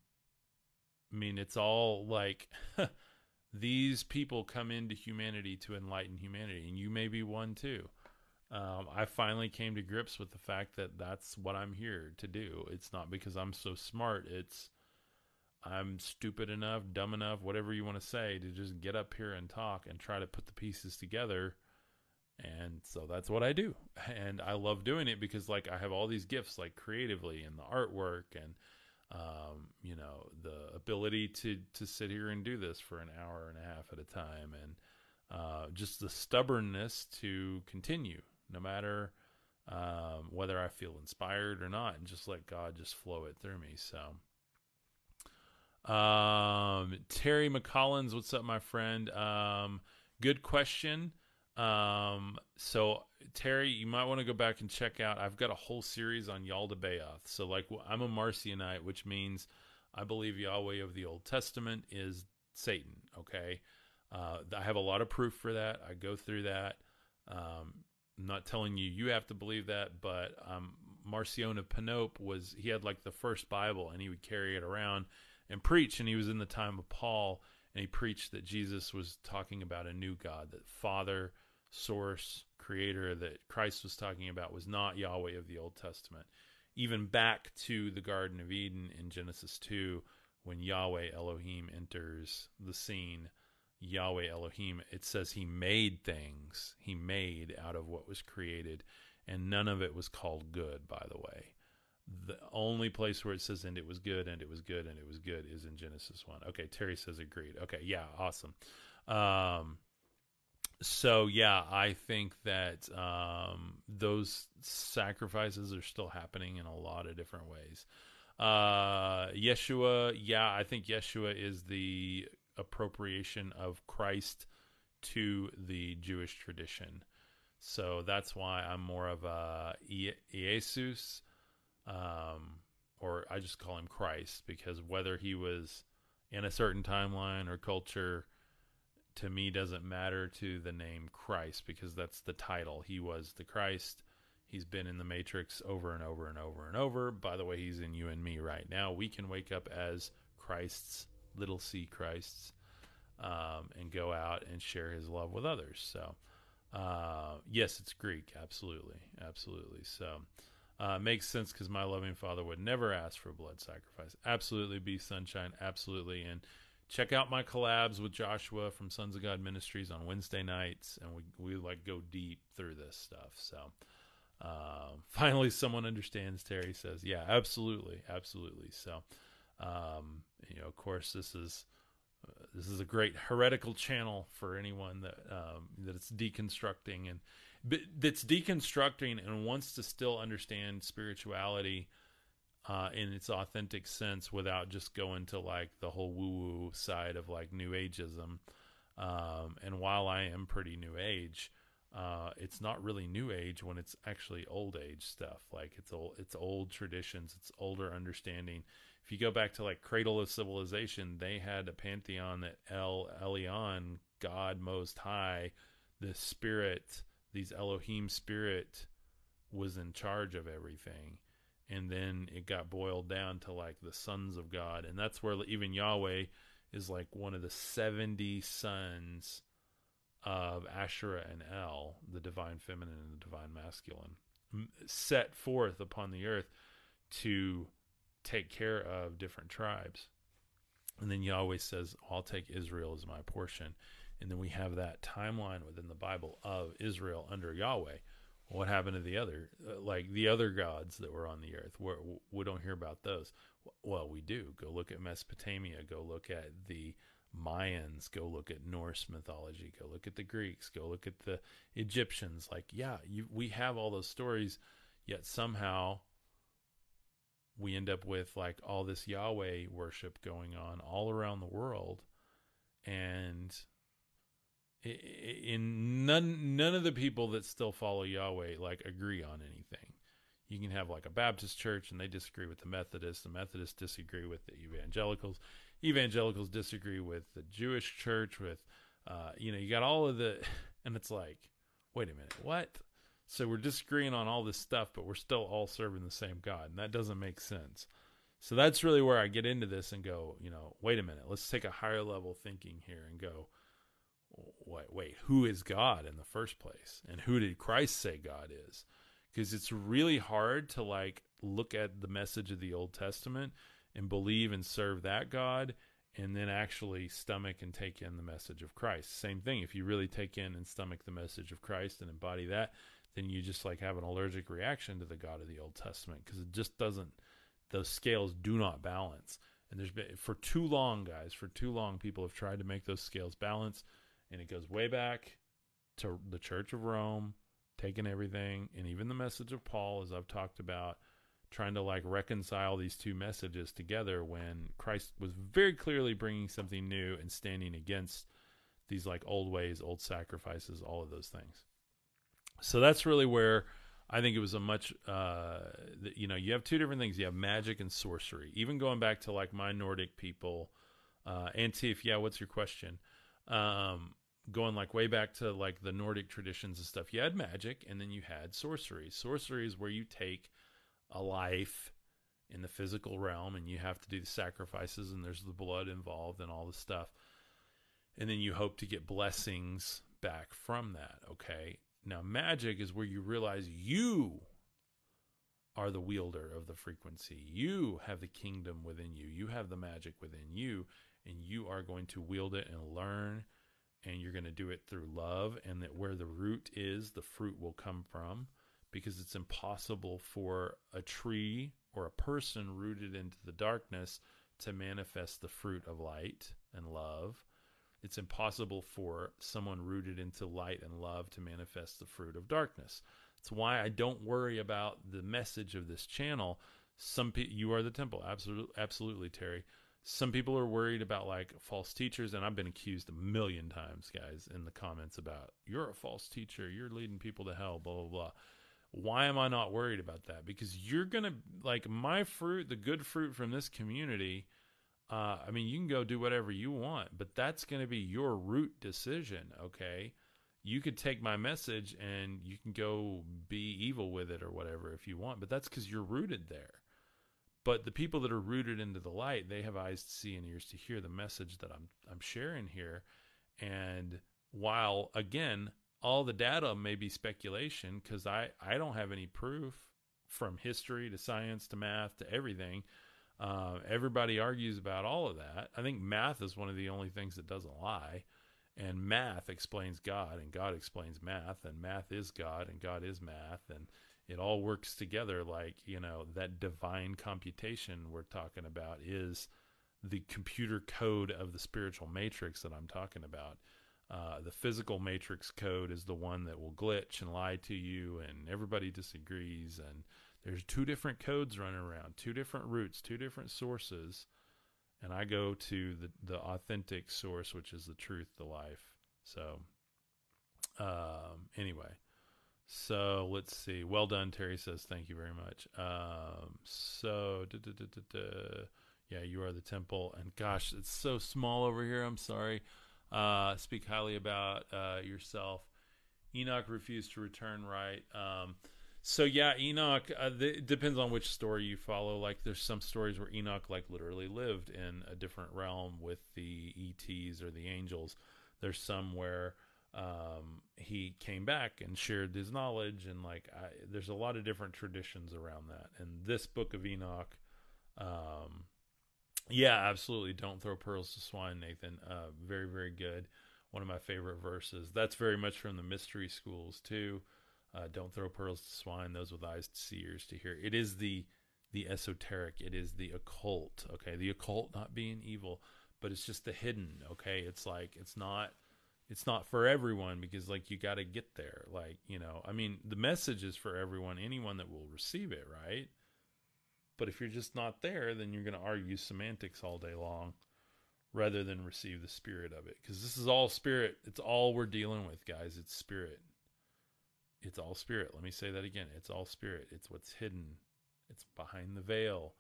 I mean, it's all like these people come into humanity to enlighten humanity, and you may be one too. Um, I finally came to grips with the fact that that's what I'm here to do. It's not because I'm so smart. It's I'm stupid enough, dumb enough, whatever you want to say, to just get up here and talk and try to put the pieces together. And so that's what I do. And I love doing it because, like, I have all these gifts, like creatively and the artwork and, um, you know, the ability to, to sit here and do this for an hour and a half at a time. And uh, just the stubbornness to continue no matter um, whether I feel inspired or not, and just let God just flow it through me. So, um, Terry McCollins, what's up, my friend? Um, good question. Um, so Terry, you might want to go back and check out. I've got a whole series on Yaldabaoth. So, like, I'm a Marcionite, which means I believe Yahweh of the Old Testament is Satan. Okay, uh, I have a lot of proof for that. I go through that. Um, I'm not telling you you have to believe that, but um, Marcion of Sinope was he had like the first Bible, and he would carry it around and preach. And he was in the time of Paul, and he preached that Jesus was talking about a new God, that Father, Source, Creator, that Christ was talking about was not Yahweh of the Old Testament. Even back to the Garden of Eden in Genesis 2, when Yahweh Elohim enters the scene, Yahweh Elohim, it says he made things, he made out of what was created, and none of it was called good, by the way the only place where it says and it was good and it was good and it was good is in Genesis 1. Okay, Terry says agreed. Okay, yeah, awesome. Um so yeah, I think that um those sacrifices are still happening in a lot of different ways. Uh Yeshua, yeah, I think Yeshua is the appropriation of Christ to the Jewish tradition. So that's why I'm more of a Jesus um, or I just call him Christ because whether he was in a certain timeline or culture to me doesn't matter to the name Christ because that's the title. He was the Christ. He's been in the Matrix over and over and over and over. By the way, he's in you and me right now. We can wake up as Christ's, little c Christ's, um, and go out and share his love with others. So, uh, yes, it's Greek. Absolutely. Absolutely. So, uh, makes sense because my loving father would never ask for blood sacrifice. Absolutely, be sunshine. Absolutely. And check out my collabs with Joshua from Sons of God Ministries on Wednesday nights, and we we like go deep through this stuff. So, um, finally, someone understands. Terry says, "Yeah, absolutely, absolutely." So, um, you know, of course, this is uh, this is a great heretical channel for anyone that um, it's deconstructing and that's deconstructing and wants to still understand spirituality uh, in its authentic sense without just going to like the whole woo woo side of like New Ageism. Um, and while I am pretty New Age, uh, it's not really New Age when it's actually Old Age stuff. Like it's old, it's old traditions, it's older understanding. If you go back to like Cradle of Civilization, they had a pantheon that El Elyon, God Most High, the Spirit, these Elohim Spirit, was in charge of everything. And then it got boiled down to like the sons of God, and that's where even Yahweh is like one of the seventy sons of Asherah and El, the divine feminine and the divine masculine, set forth upon the earth to take care of different tribes. And then Yahweh says, I'll take Israel as my portion. And then we have that timeline within the Bible of Israel under Yahweh. What happened to the other uh, like the other gods that were on the earth? We're, we don't hear about those. Well we do. Go look at mesopotamia. Go look at the mayans. Go look at norse mythology. Go look at the greeks. Go look at the egyptians. Like yeah you, we have all those stories yet somehow we end up with like all this yahweh worship going on all around the world and in none none of the people that still follow Yahweh like agree on anything. You can have like a Baptist church and they disagree with the Methodists. The Methodists disagree with the evangelicals. Evangelicals disagree with the Jewish church. With uh, you know, you got all of the, and it's like, wait a minute, what? So we're disagreeing on all this stuff, but we're still all serving the same God, and that doesn't make sense. So that's really where I get into this and go, you know, wait a minute, let's take a higher level thinking here and go wait, wait, who is God in the first place? And who did Christ say God is? Because it's really hard to like look at the message of the Old Testament and believe and serve that God and then actually stomach and take in the message of Christ. Same thing. If you really take in and stomach the message of Christ and embody that, then you just like have an allergic reaction to the God of the Old Testament because it just doesn't, those scales do not balance. And there's been, for too long, guys, for too long, people have tried to make those scales balance and it goes way back to the Church of Rome, taking everything, and even the message of Paul, as I've talked about, trying to like reconcile these two messages together when Christ was very clearly bringing something new and standing against these like old ways, old sacrifices, all of those things. So that's really where I think it was a much, uh, you know, you have two different things. You have magic and sorcery. Even going back to like my Nordic people, uh, Antif, yeah, what's your question? Um, going like way back to like the Nordic traditions and stuff, you had magic and then you had sorcery. Sorcery is where you take a life in the physical realm and you have to do the sacrifices and there's the blood involved and all the stuff. And then you hope to get blessings back from that. Okay. Now, magic is where you realize you are the wielder of the frequency. You have the kingdom within you. You have the magic within you, and you are going to wield it and learn and you're going to do it through love and that where the root is the fruit will come from because it's impossible for a tree or a person rooted into the darkness to manifest the fruit of light and love it's impossible for someone rooted into light and love to manifest the fruit of darkness. That's why i don't worry about the message of this channel. Some pe- you are the temple. Absolutely absolutely terry. Some people are worried about like false teachers and i've been accused a million times guys in the comments about you're a false teacher. You're leading people to hell blah blah blah. Why am i not worried about that? Because you're gonna like my fruit the good fruit from this community uh, i mean you can go do whatever you want but that's gonna be your root decision okay you could take my message and you can go be evil with it or whatever if you want but that's because you're rooted there but the people that are rooted into the light, they have eyes to see and ears to hear the message that I'm I'm sharing here. And while again, all the data may be speculation because I I don't have any proof from history to science to math to everything. Uh, everybody argues about all of that. I think math is one of the only things that doesn't lie. And math explains God, and God explains math, and math is God, and God is math, and it all works together like, you know, that divine computation we're talking about is the computer code of the spiritual matrix that I'm talking about. Uh, the physical matrix code is the one that will glitch and lie to you, and everybody disagrees. And there's two different codes running around, two different roots, two different sources. And I go to the, the authentic source, which is the truth, the life. So, um, anyway, so let's see. Well done, Terry says. Thank you very much. Um, so, da, da, da, yeah, you are the temple. And gosh, it's so small over here. I'm sorry. Uh, speak highly about uh, yourself. Enoch refused to return right. Um, so yeah, Enoch. Uh, it depends on which story you follow. Like, there's some stories where Enoch like literally lived in a different realm with the ETs or the angels. There's some where um, he came back and shared his knowledge, and like, I, there's a lot of different traditions around that. And this book of Enoch, um, yeah, absolutely. Don't throw pearls to swine, Nathan. Uh, very, very good. One of my favorite verses. That's very much from the mystery schools too. Uh, don't throw pearls to swine. Those with eyes to see, ears to hear. It is the the esoteric. It is the occult. Okay, the occult not being evil, but it's just the hidden. Okay, it's like it's not it's not for everyone because like you got to get there. Like you know, I mean, the message is for everyone. Anyone that will receive it, right? But if you're just not there, then you're going to argue semantics all day long rather than receive the spirit of it. Because this is all spirit. It's all we're dealing with, guys. It's spirit. It's all spirit. Let me say that again. It's all spirit. It's what's hidden, it's behind the veil.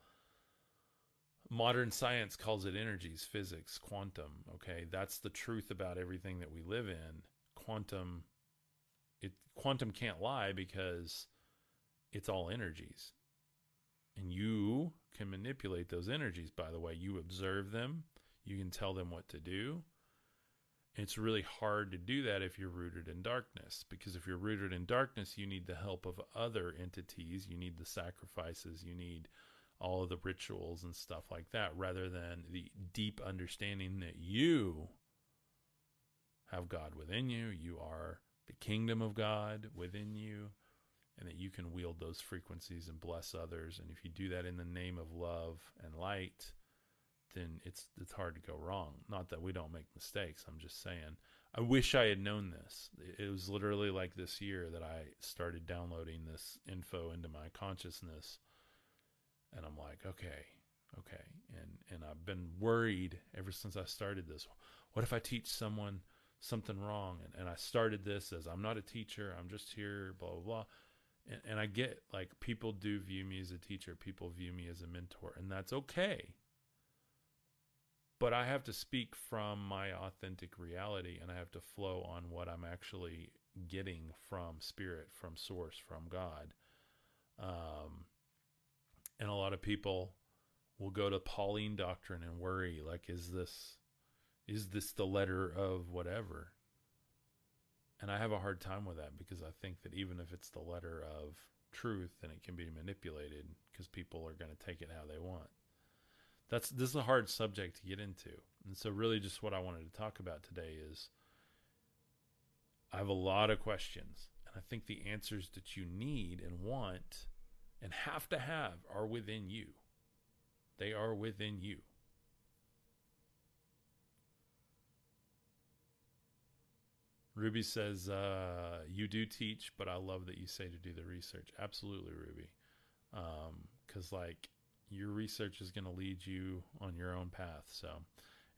Modern science calls it energies, physics, quantum. Okay, that's the truth about everything that we live in. Quantum, it quantum can't lie because it's all energies. And you can manipulate those energies, by the way. You observe them, you can tell them what to do. It's really hard to do that if you're rooted in darkness, because if you're rooted in darkness, you need the help of other entities, you need the sacrifices, you need all of the rituals and stuff like that, rather than the deep understanding that you have God within you, you are the kingdom of God within you, and that you can wield those frequencies and bless others. And if you do that in the name of love and light, then it's it's hard to go wrong. Not that we don't make mistakes. I'm just saying. I wish I had known this. It was literally like this year that I started downloading this info into my consciousness, and I'm like, okay, okay, and and I've been worried ever since I started this. What if I teach someone something wrong? And, and I started this as I'm not a teacher. I'm just here, blah blah blah and, and I get like people do view me as a teacher, people view me as a mentor, and that's okay. But I have to speak from my authentic reality and I have to flow on what I'm actually getting from spirit, from source, from God. Um, and a lot of people will go to Pauline doctrine and worry like, is this, is this the letter of whatever? And I have a hard time with that because I think that even if it's the letter of truth, then it can be manipulated because people are going to take it how they want. That's this is a hard subject to get into. And so really just what I wanted to talk about today is I have a lot of questions and I think the answers that you need and want and have to have are within you. They are within you. Ruby says, uh, You do teach, but I love that you say to do the research. Absolutely, Ruby. Because, um, like, your research is going to lead you on your own path. So,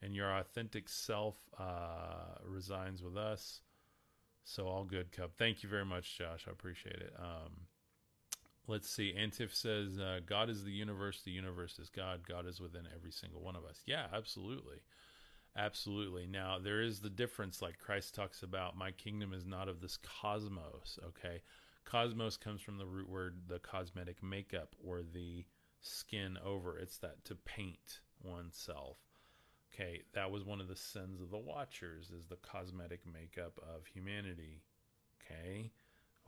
and your authentic self uh, resigns with us. So, all good, Cub. Thank you very much, Josh. I appreciate it. Um, let's see. Antif says, uh, God is the universe, the universe is God. God is within every single one of us. Yeah, absolutely. Absolutely. Now, there is the difference, like Christ talks about, my kingdom is not of this cosmos, okay? Cosmos comes from the root word, the cosmetic makeup or the skin over. It's that to paint oneself. Okay, that was one of the sins of the Watchers, is the cosmetic makeup of humanity. Okay,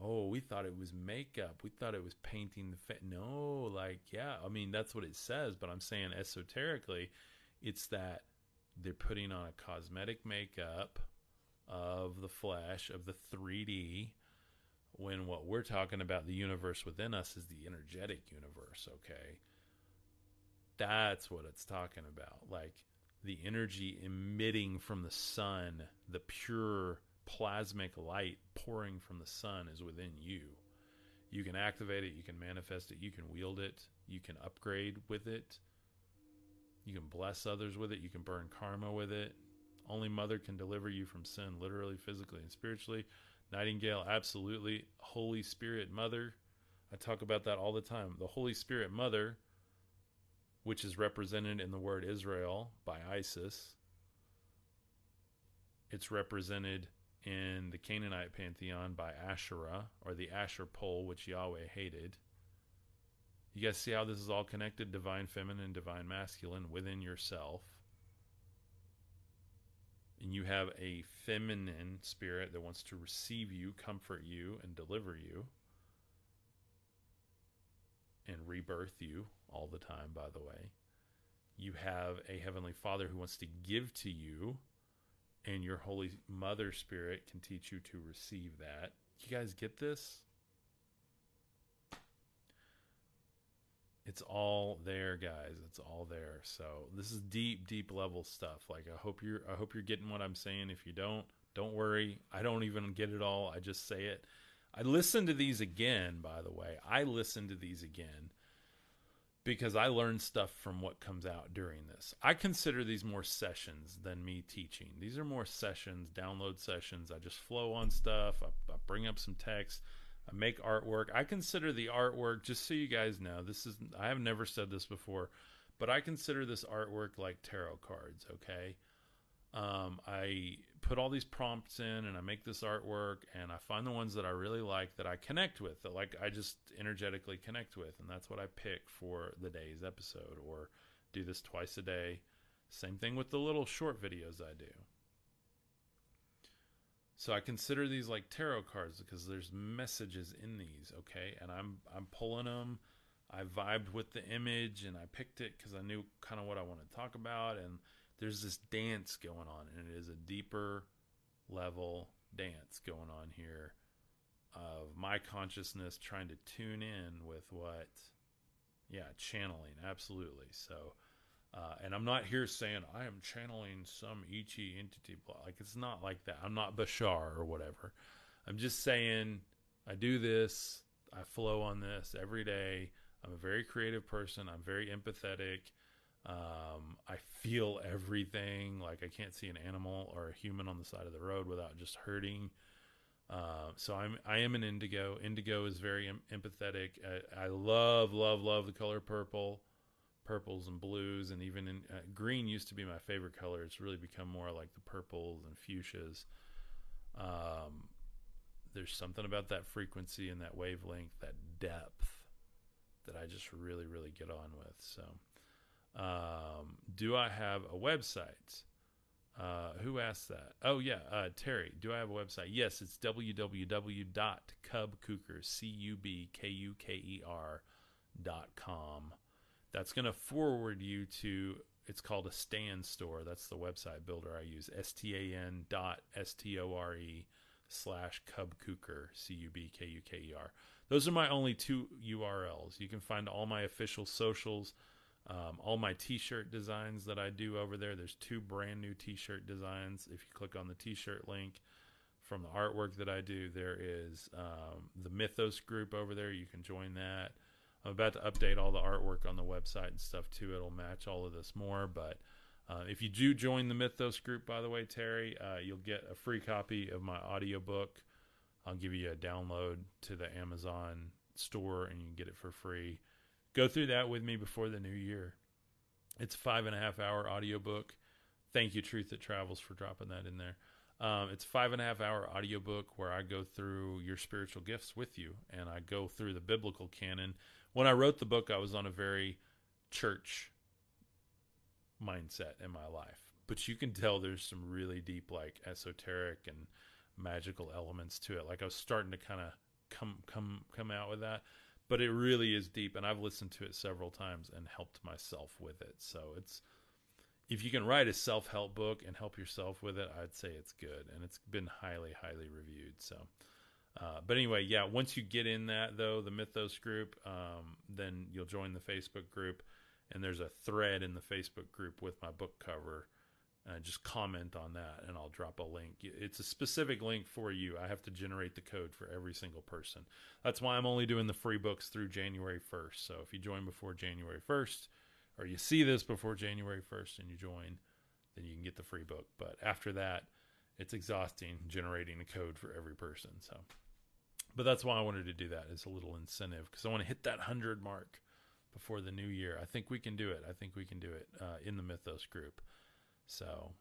oh, we thought it was makeup. We thought it was painting the face. No, like, yeah, I mean, that's what it says, but I'm saying esoterically, it's that they're putting on a cosmetic makeup of the flesh, of the 3D, when what we're talking about, the universe within us, is the energetic universe, okay? That's what it's talking about. Like the energy emitting from the sun, the pure plasmic light pouring from the sun is within you. You can activate it, you can manifest it, you can wield it, you can upgrade with it, you can bless others with it, you can burn karma with it. Only Mother can deliver you from sin, literally, physically, and spiritually. Nightingale, absolutely. Holy Spirit Mother, I talk about that all the time. The Holy Spirit Mother, which is represented in the word Israel by Isis, it's represented in the Canaanite pantheon by Asherah, or the Asher pole, which Yahweh hated. You guys see how this is all connected divine feminine, divine masculine within yourself. And you have a feminine spirit that wants to receive you, comfort you, and deliver you, and rebirth you all the time, by the way. You have a heavenly father who wants to give to you and your Holy Mother Spirit can teach you to receive that. You guys get this? It's all there, guys. It's all there. So this is deep, deep level stuff. Like I hope you're I hope you're getting what I'm saying. If you don't, don't worry. I don't even get it all. I just say it. I listen to these again, by the way. I listen to these again because I learn stuff from what comes out during this. I consider these more sessions than me teaching. These are more sessions, download sessions. I just flow on stuff. I, I, bring up some text. I make artwork. I consider the artwork, just so you guys know, this is, I have never said this before, but I consider this artwork like tarot cards, okay? Um, I put all these prompts in and I make this artwork and I find the ones that I really like that I connect with, that like I just energetically connect with, and that's what I pick for the day's episode or do this twice a day. Same thing with the little short videos I do. So I consider these like tarot cards because there's messages in these, okay? And I'm I'm pulling them. I vibed with the image and I picked it because I knew kind of what I want to talk about and there's this dance going on, and it is a deeper level dance going on here of my consciousness trying to tune in with what, yeah, channeling, absolutely. So, uh, and I'm not here saying I am channeling some Ichi entity, like it's not like that. I'm not Bashar or whatever. I'm just saying I do this, I flow on this every day. I'm a very creative person. I'm very empathetic. Um, I feel everything. Like I can't see an animal or a human on the side of the road without just hurting. Uh, so I'm I am an indigo. Indigo is very em- empathetic. I, I, love love love the color purple, purples and blues, and even in, uh, green used to be my favorite color. It's really become more like the purples and fuchsias. Um, there's something about that frequency and that wavelength, that depth, that I just really really get on with. So. Um, do I have a website? Uh, who asked that? Oh yeah, uh, Terry. Do I have a website? Yes, it's www.cubkuker c u b k u k e r dot com. That's going to forward you to. It's called a Stan store. That's the website builder I use. S T A N dot S T O R E slash cubkuker c u b k u k e r. Those are my only two URLs. You can find all my official socials um, all my t-shirt designs that I do over there. There's two brand new t-shirt designs. If you click on the t-shirt link from the artwork that I do, there is um, the Mythos group over there. You can join that. I'm about to update all the artwork on the website and stuff too. It'll match all of this more. But uh, if you do join the Mythos group, by the way, Terry, uh, you'll get a free copy of my audiobook. I'll give you a download to the Amazon store and you can get it for free go through that with me before the new year. It's a five and a half hour audiobook. Thank you, Truth That Travels, for dropping that in there. Um, it's five and a half hour audiobook where I go through your spiritual gifts with you and I go through the biblical canon. When I wrote the book, I was on a very church mindset in my life. But you can tell there's some really deep, like esoteric and magical elements to it. Like I was starting to kind of come come come out with that. But it really is deep, and I've listened to it several times and helped myself with it. So it's if you can write a self help book and help yourself with it, I'd say it's good, and it's been highly highly reviewed. So. Uh, but anyway, yeah. Once you get in that though, the Mythos group, um, then you'll join the Facebook group, and there's a thread in the Facebook group with my book cover. Uh, just comment on that, and I'll drop a link. It's a specific link for you. I have to generate the code for every single person. That's why I'm only doing the free books through January 1st. So if you join before January 1st, or you see this before January 1st and you join, then you can get the free book. But after that, it's exhausting generating the code for every person. So but that's why I wanted to do that as a little incentive because I want to hit that 100 mark before the new year. I think we can do it. I think we can do it uh, in the Mythos group. So,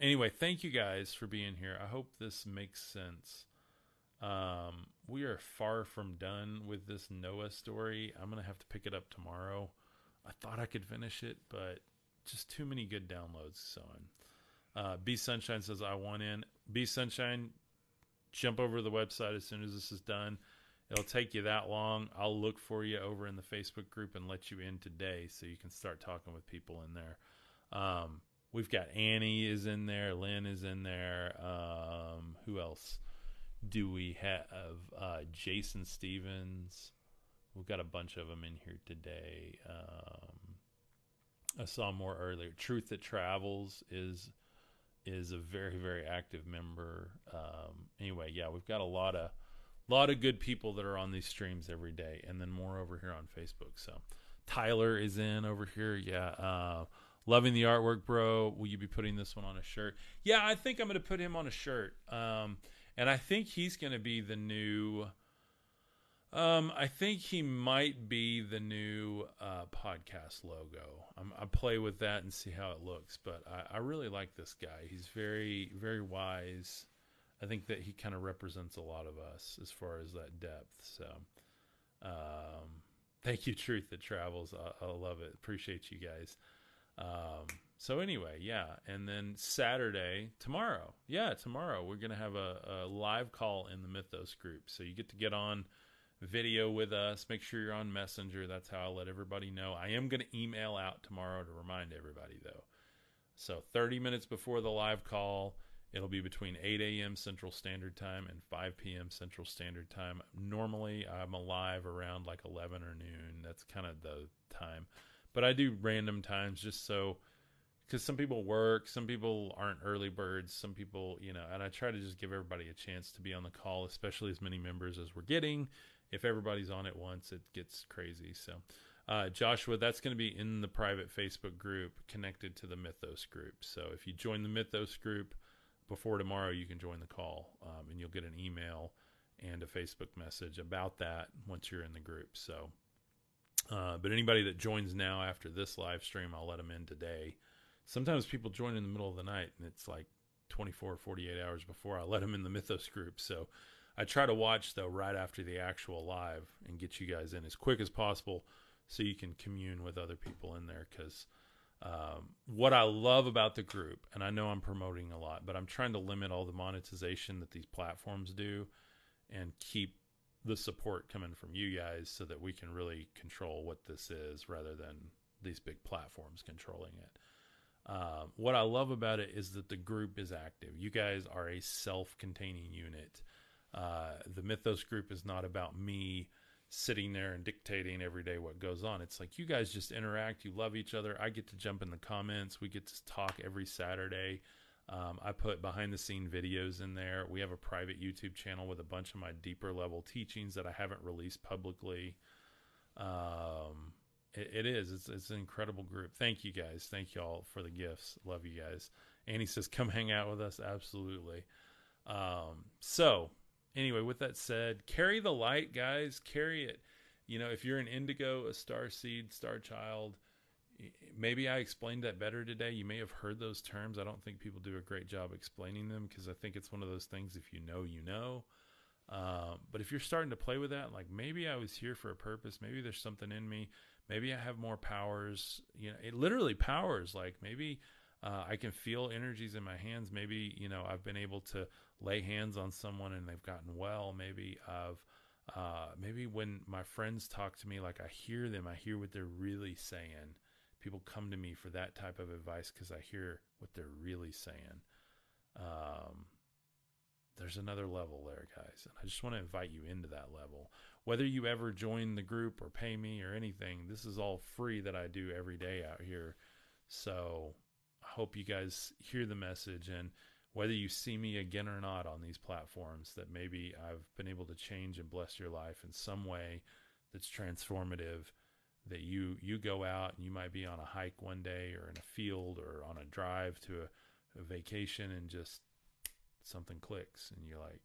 anyway, thank you guys for being here. I hope this makes sense. Um, we are far from done with this Noah story. I'm to have to pick it up tomorrow. I thought I could finish it, but just too many good downloads. So, uh, B Sunshine says, I want in. B Sunshine, jump over to the website as soon as this is done. It'll take you that long. I'll look for you over in the Facebook group and let you in today so you can start talking with people in there. Um, we've got Annie is in there, Lynn is in there. Um, who else do we have? Uh, Jason Stevens. We've got a bunch of them in here today. Um, I saw more earlier. Truth that Travels is is a very very active member. Um, anyway, yeah, we've got a lot of lot of good people that are on these streams every day, and then more over here on Facebook. So Tyler is in over here. Yeah, uh, loving the artwork, bro. Will you be putting this one on a shirt? Yeah, I think I'm going to put him on a shirt. Um, and I think he's going to be the new um, I think he might be the new uh, podcast logo. I'm, I play with that and see how it looks, but I, I really like this guy. He's very, very wise. I think that he kind of represents a lot of us as far as that depth. So, um, thank you, Truth That Travels. I, I love it. Appreciate you guys. Um, so anyway, yeah, and then Saturday, tomorrow, yeah, tomorrow we're gonna have a, a live call in the Mythos group. So you get to get on video with us. Make sure you're on Messenger. That's how I'll let everybody know. I am going to email out tomorrow to remind everybody, though. So 30 minutes before the live call, it'll be between 8 a.m. Central Standard Time and 5 p.m. Central Standard Time. Normally, I'm alive around like 11 or noon. That's kind of the time. But I do random times just so because some people work, some people aren't early birds, some people, you know, and I try to just give everybody a chance to be on the call, especially as many members as we're getting if everybody's on it once, it gets crazy. So, uh, Joshua, that's going to be in the private Facebook group connected to the Mythos group. So, if you join the Mythos group before tomorrow, you can join the call um, and you'll get an email and a Facebook message about that once you're in the group. So, uh, but anybody that joins now after this live stream, I'll let them in today. Sometimes people join in the middle of the night and it's like 24 48 hours before I let them in the Mythos group. So, I try to watch though right after the actual live and get you guys in as quick as possible so you can commune with other people in there because um, what I love about the group, and I know I'm promoting a lot, but I'm trying to limit all the monetization that these platforms do and keep the support coming from you guys so that we can really control what this is rather than these big platforms controlling it. Uh, what I love about it is that the group is active. You guys are a self containing unit. Uh, the Mythos group is not about me sitting there and dictating every day what goes on. It's like you guys just interact, you love each other. I get to jump in the comments. We get to talk every Saturday. Um, I put behind the scene videos in there. We have a private YouTube channel with a bunch of my deeper level teachings that I haven't released publicly. Um, it, it is. It's, it's an incredible group. Thank you guys. Thank you all for the gifts. Love you guys. Annie says, come hang out with us. Absolutely. Um, so anyway, with that said, carry the light, guys. Carry it. You know, if you're an indigo, a star seed, star child, maybe I explained that better today. You may have heard those terms. I don't think people do a great job explaining them because I think it's one of those things if you know, you know. Um, but if you're starting to play with that, like maybe I was here for a purpose, maybe there's something in me, maybe I have more powers, you know, it literally powers. Like maybe uh, I can feel energies in my hands. Maybe, you know, I've been able to lay hands on someone and they've gotten well. Maybe I've uh, maybe when my friends talk to me, like I hear them, I hear what they're really saying. People come to me for that type of advice because I hear what they're really saying. Um, there's another level there, guys. And I just want to invite you into that level. Whether you ever join the group or pay me or anything, this is all free that I do every day out here. So hope you guys hear the message and whether you see me again or not on these platforms, that maybe I've been able to change and bless your life in some way that's transformative. That you you go out and you might be on a hike one day or in a field or on a drive to a, a vacation and just something clicks and you're like,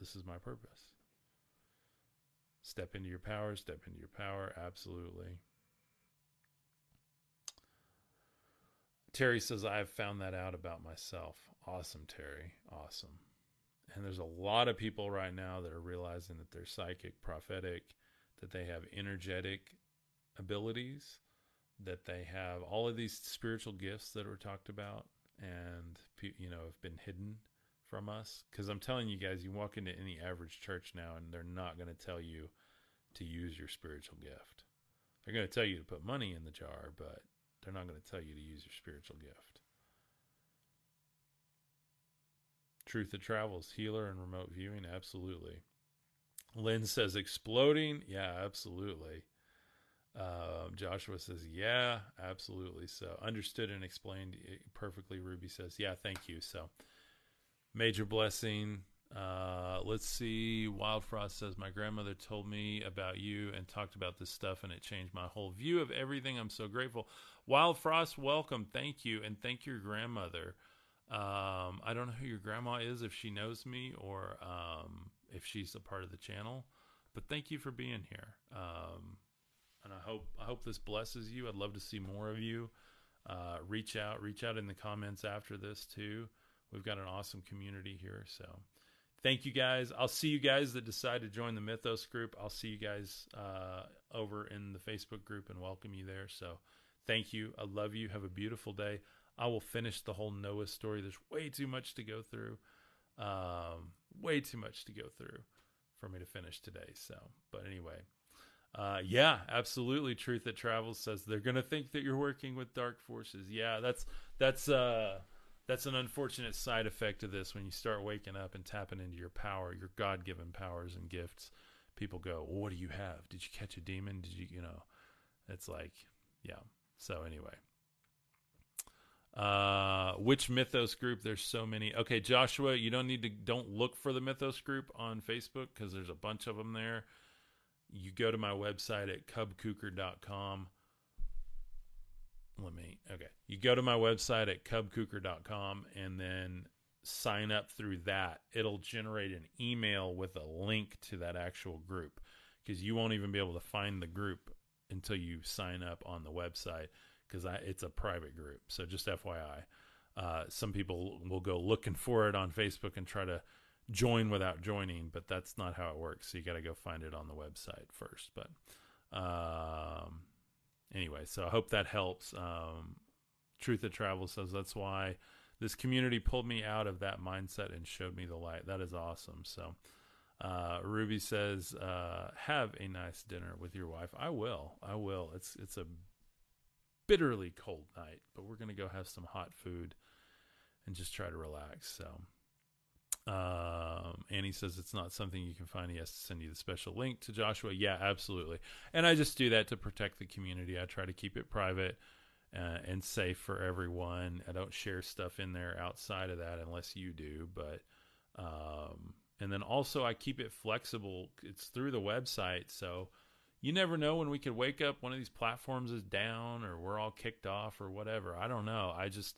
this is my purpose. Step into your power, step into your power, absolutely. Terry says, I have found that out about myself. Awesome, Terry. Awesome. And there's a lot of people right now that are realizing that they're psychic, prophetic, that they have energetic abilities, that they have all of these spiritual gifts that were talked about and, you know, have been hidden from us. Because I'm telling you guys, you walk into any average church now and they're not going to tell you to use your spiritual gift. They're going to tell you to put money in the jar, but they're not going to tell you to use your spiritual gift. Truth that travels, healer and remote viewing, absolutely. Lynn says exploding, yeah, absolutely. Uh, Joshua says, yeah, absolutely. So understood and explained perfectly. Ruby says, yeah, thank you. So major blessing. Uh, let's see. Wild Frost says, My grandmother told me about you and talked about this stuff, and it changed my whole view of everything. I'm so grateful. Wild Frost, welcome. Thank you. And thank your grandmother. Um, I don't know who your grandma is, if she knows me or um, if she's a part of the channel, but thank you for being here. Um, and I hope I hope this blesses you. I'd love to see more of you. Uh, reach out, reach out in the comments after this too. We've got an awesome community here, so thank you guys. I'll see you guys that decide to join the Mythos group. I'll see you guys uh, over in the Facebook group and welcome you there. So thank you. I love you. Have a beautiful day. I will finish the whole Noah story. There's way too much to go through. Um, way too much to go through for me to finish today. So, but anyway, uh, yeah, absolutely. Truth that travels says they're gonna think that you're working with dark forces. Yeah, that's that's uh that's an unfortunate side effect of this when you start waking up and tapping into your power, your God given powers and gifts. People go, well, What do you have? Did you catch a demon? Did you, you know, it's like, yeah. So, anyway. Uh, which Mythos group? There's so many. Okay, Joshua, you don't need to, don't look for the Mythos group on Facebook because there's a bunch of them there. You go to my website at cubkuker.com let me okay. You go to my website at cubkuker.com and then sign up through that. It'll generate an email with a link to that actual group because you won't even be able to find the group until you sign up on the website because it's a private group. So just fyi uh, some people will go looking for it on facebook and try to join without joining but that's not how it works. So you got to go find it on the website first. But um, anyway, so I hope that helps. Um, Truth that Travel says that's why this community pulled me out of that mindset and showed me the light. That is awesome. So, uh, Ruby says, uh, "Have a nice dinner with your wife." I will. I will. It's it's a bitterly cold night, but we're gonna go have some hot food and just try to relax. So, um, Annie says it's not something you can find. He has to send you the special link to Joshua. Yeah, absolutely. And I just do that to protect the community. I try to keep it private uh, and safe for everyone. I don't share stuff in there outside of that unless you do. But um, and then also I keep it flexible. It's through the website, so you never know when we could wake up one of these platforms is down or we're all kicked off or whatever. I don't know. I just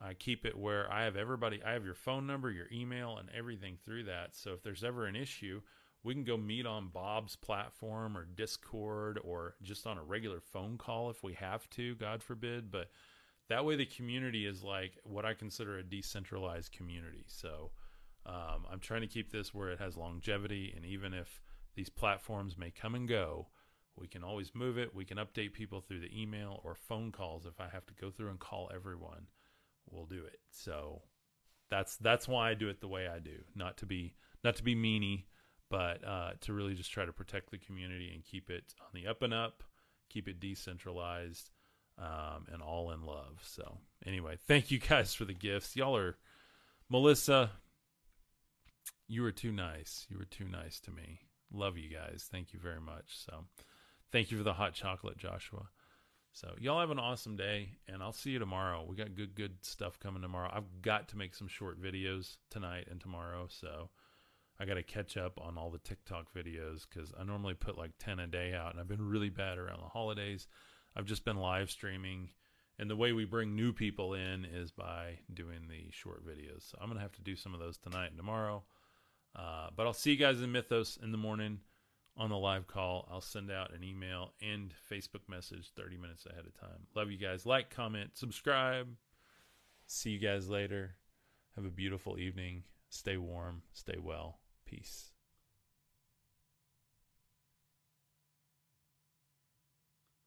I keep it where I have everybody, I have your phone number, your email, and everything through that. So if there's ever an issue, we can go meet on Bob's platform or Discord or just on a regular phone call if we have to, God forbid. But that way, the community is like what I consider a decentralized community. So um, I'm trying to keep this where it has longevity. And even if these platforms may come and go, we can always move it. We can update people through the email or phone calls if I have to go through and call everyone we'll do it. So that's that's why I do it the way I do. Not to be not to be meany, but uh, to really just try to protect the community and keep it on the up and up, keep it decentralized, um, and all in love. So, anyway, thank you guys for the gifts. Y'all are, Melissa, you were too nice. You were too nice to me. Love you guys. Thank you very much. So, thank you for the hot chocolate, Joshua. So, y'all have an awesome day, and I'll see you tomorrow. We got good, good stuff coming tomorrow. I've got to make some short videos tonight and tomorrow. So, I got to catch up on all the TikTok videos because I normally put like 10 a day out, and I've been really bad around the holidays. I've just been live streaming. And the way we bring new people in is by doing the short videos. So I'm to have to do some of those tonight and tomorrow. Uh, but I'll see you guys in Mythos in the morning on the live call. I'll send out an email and Facebook message 30 minutes ahead of time. Love you guys. Like, comment, subscribe. See you guys later. Have a beautiful evening. Stay warm. Stay well. Peace.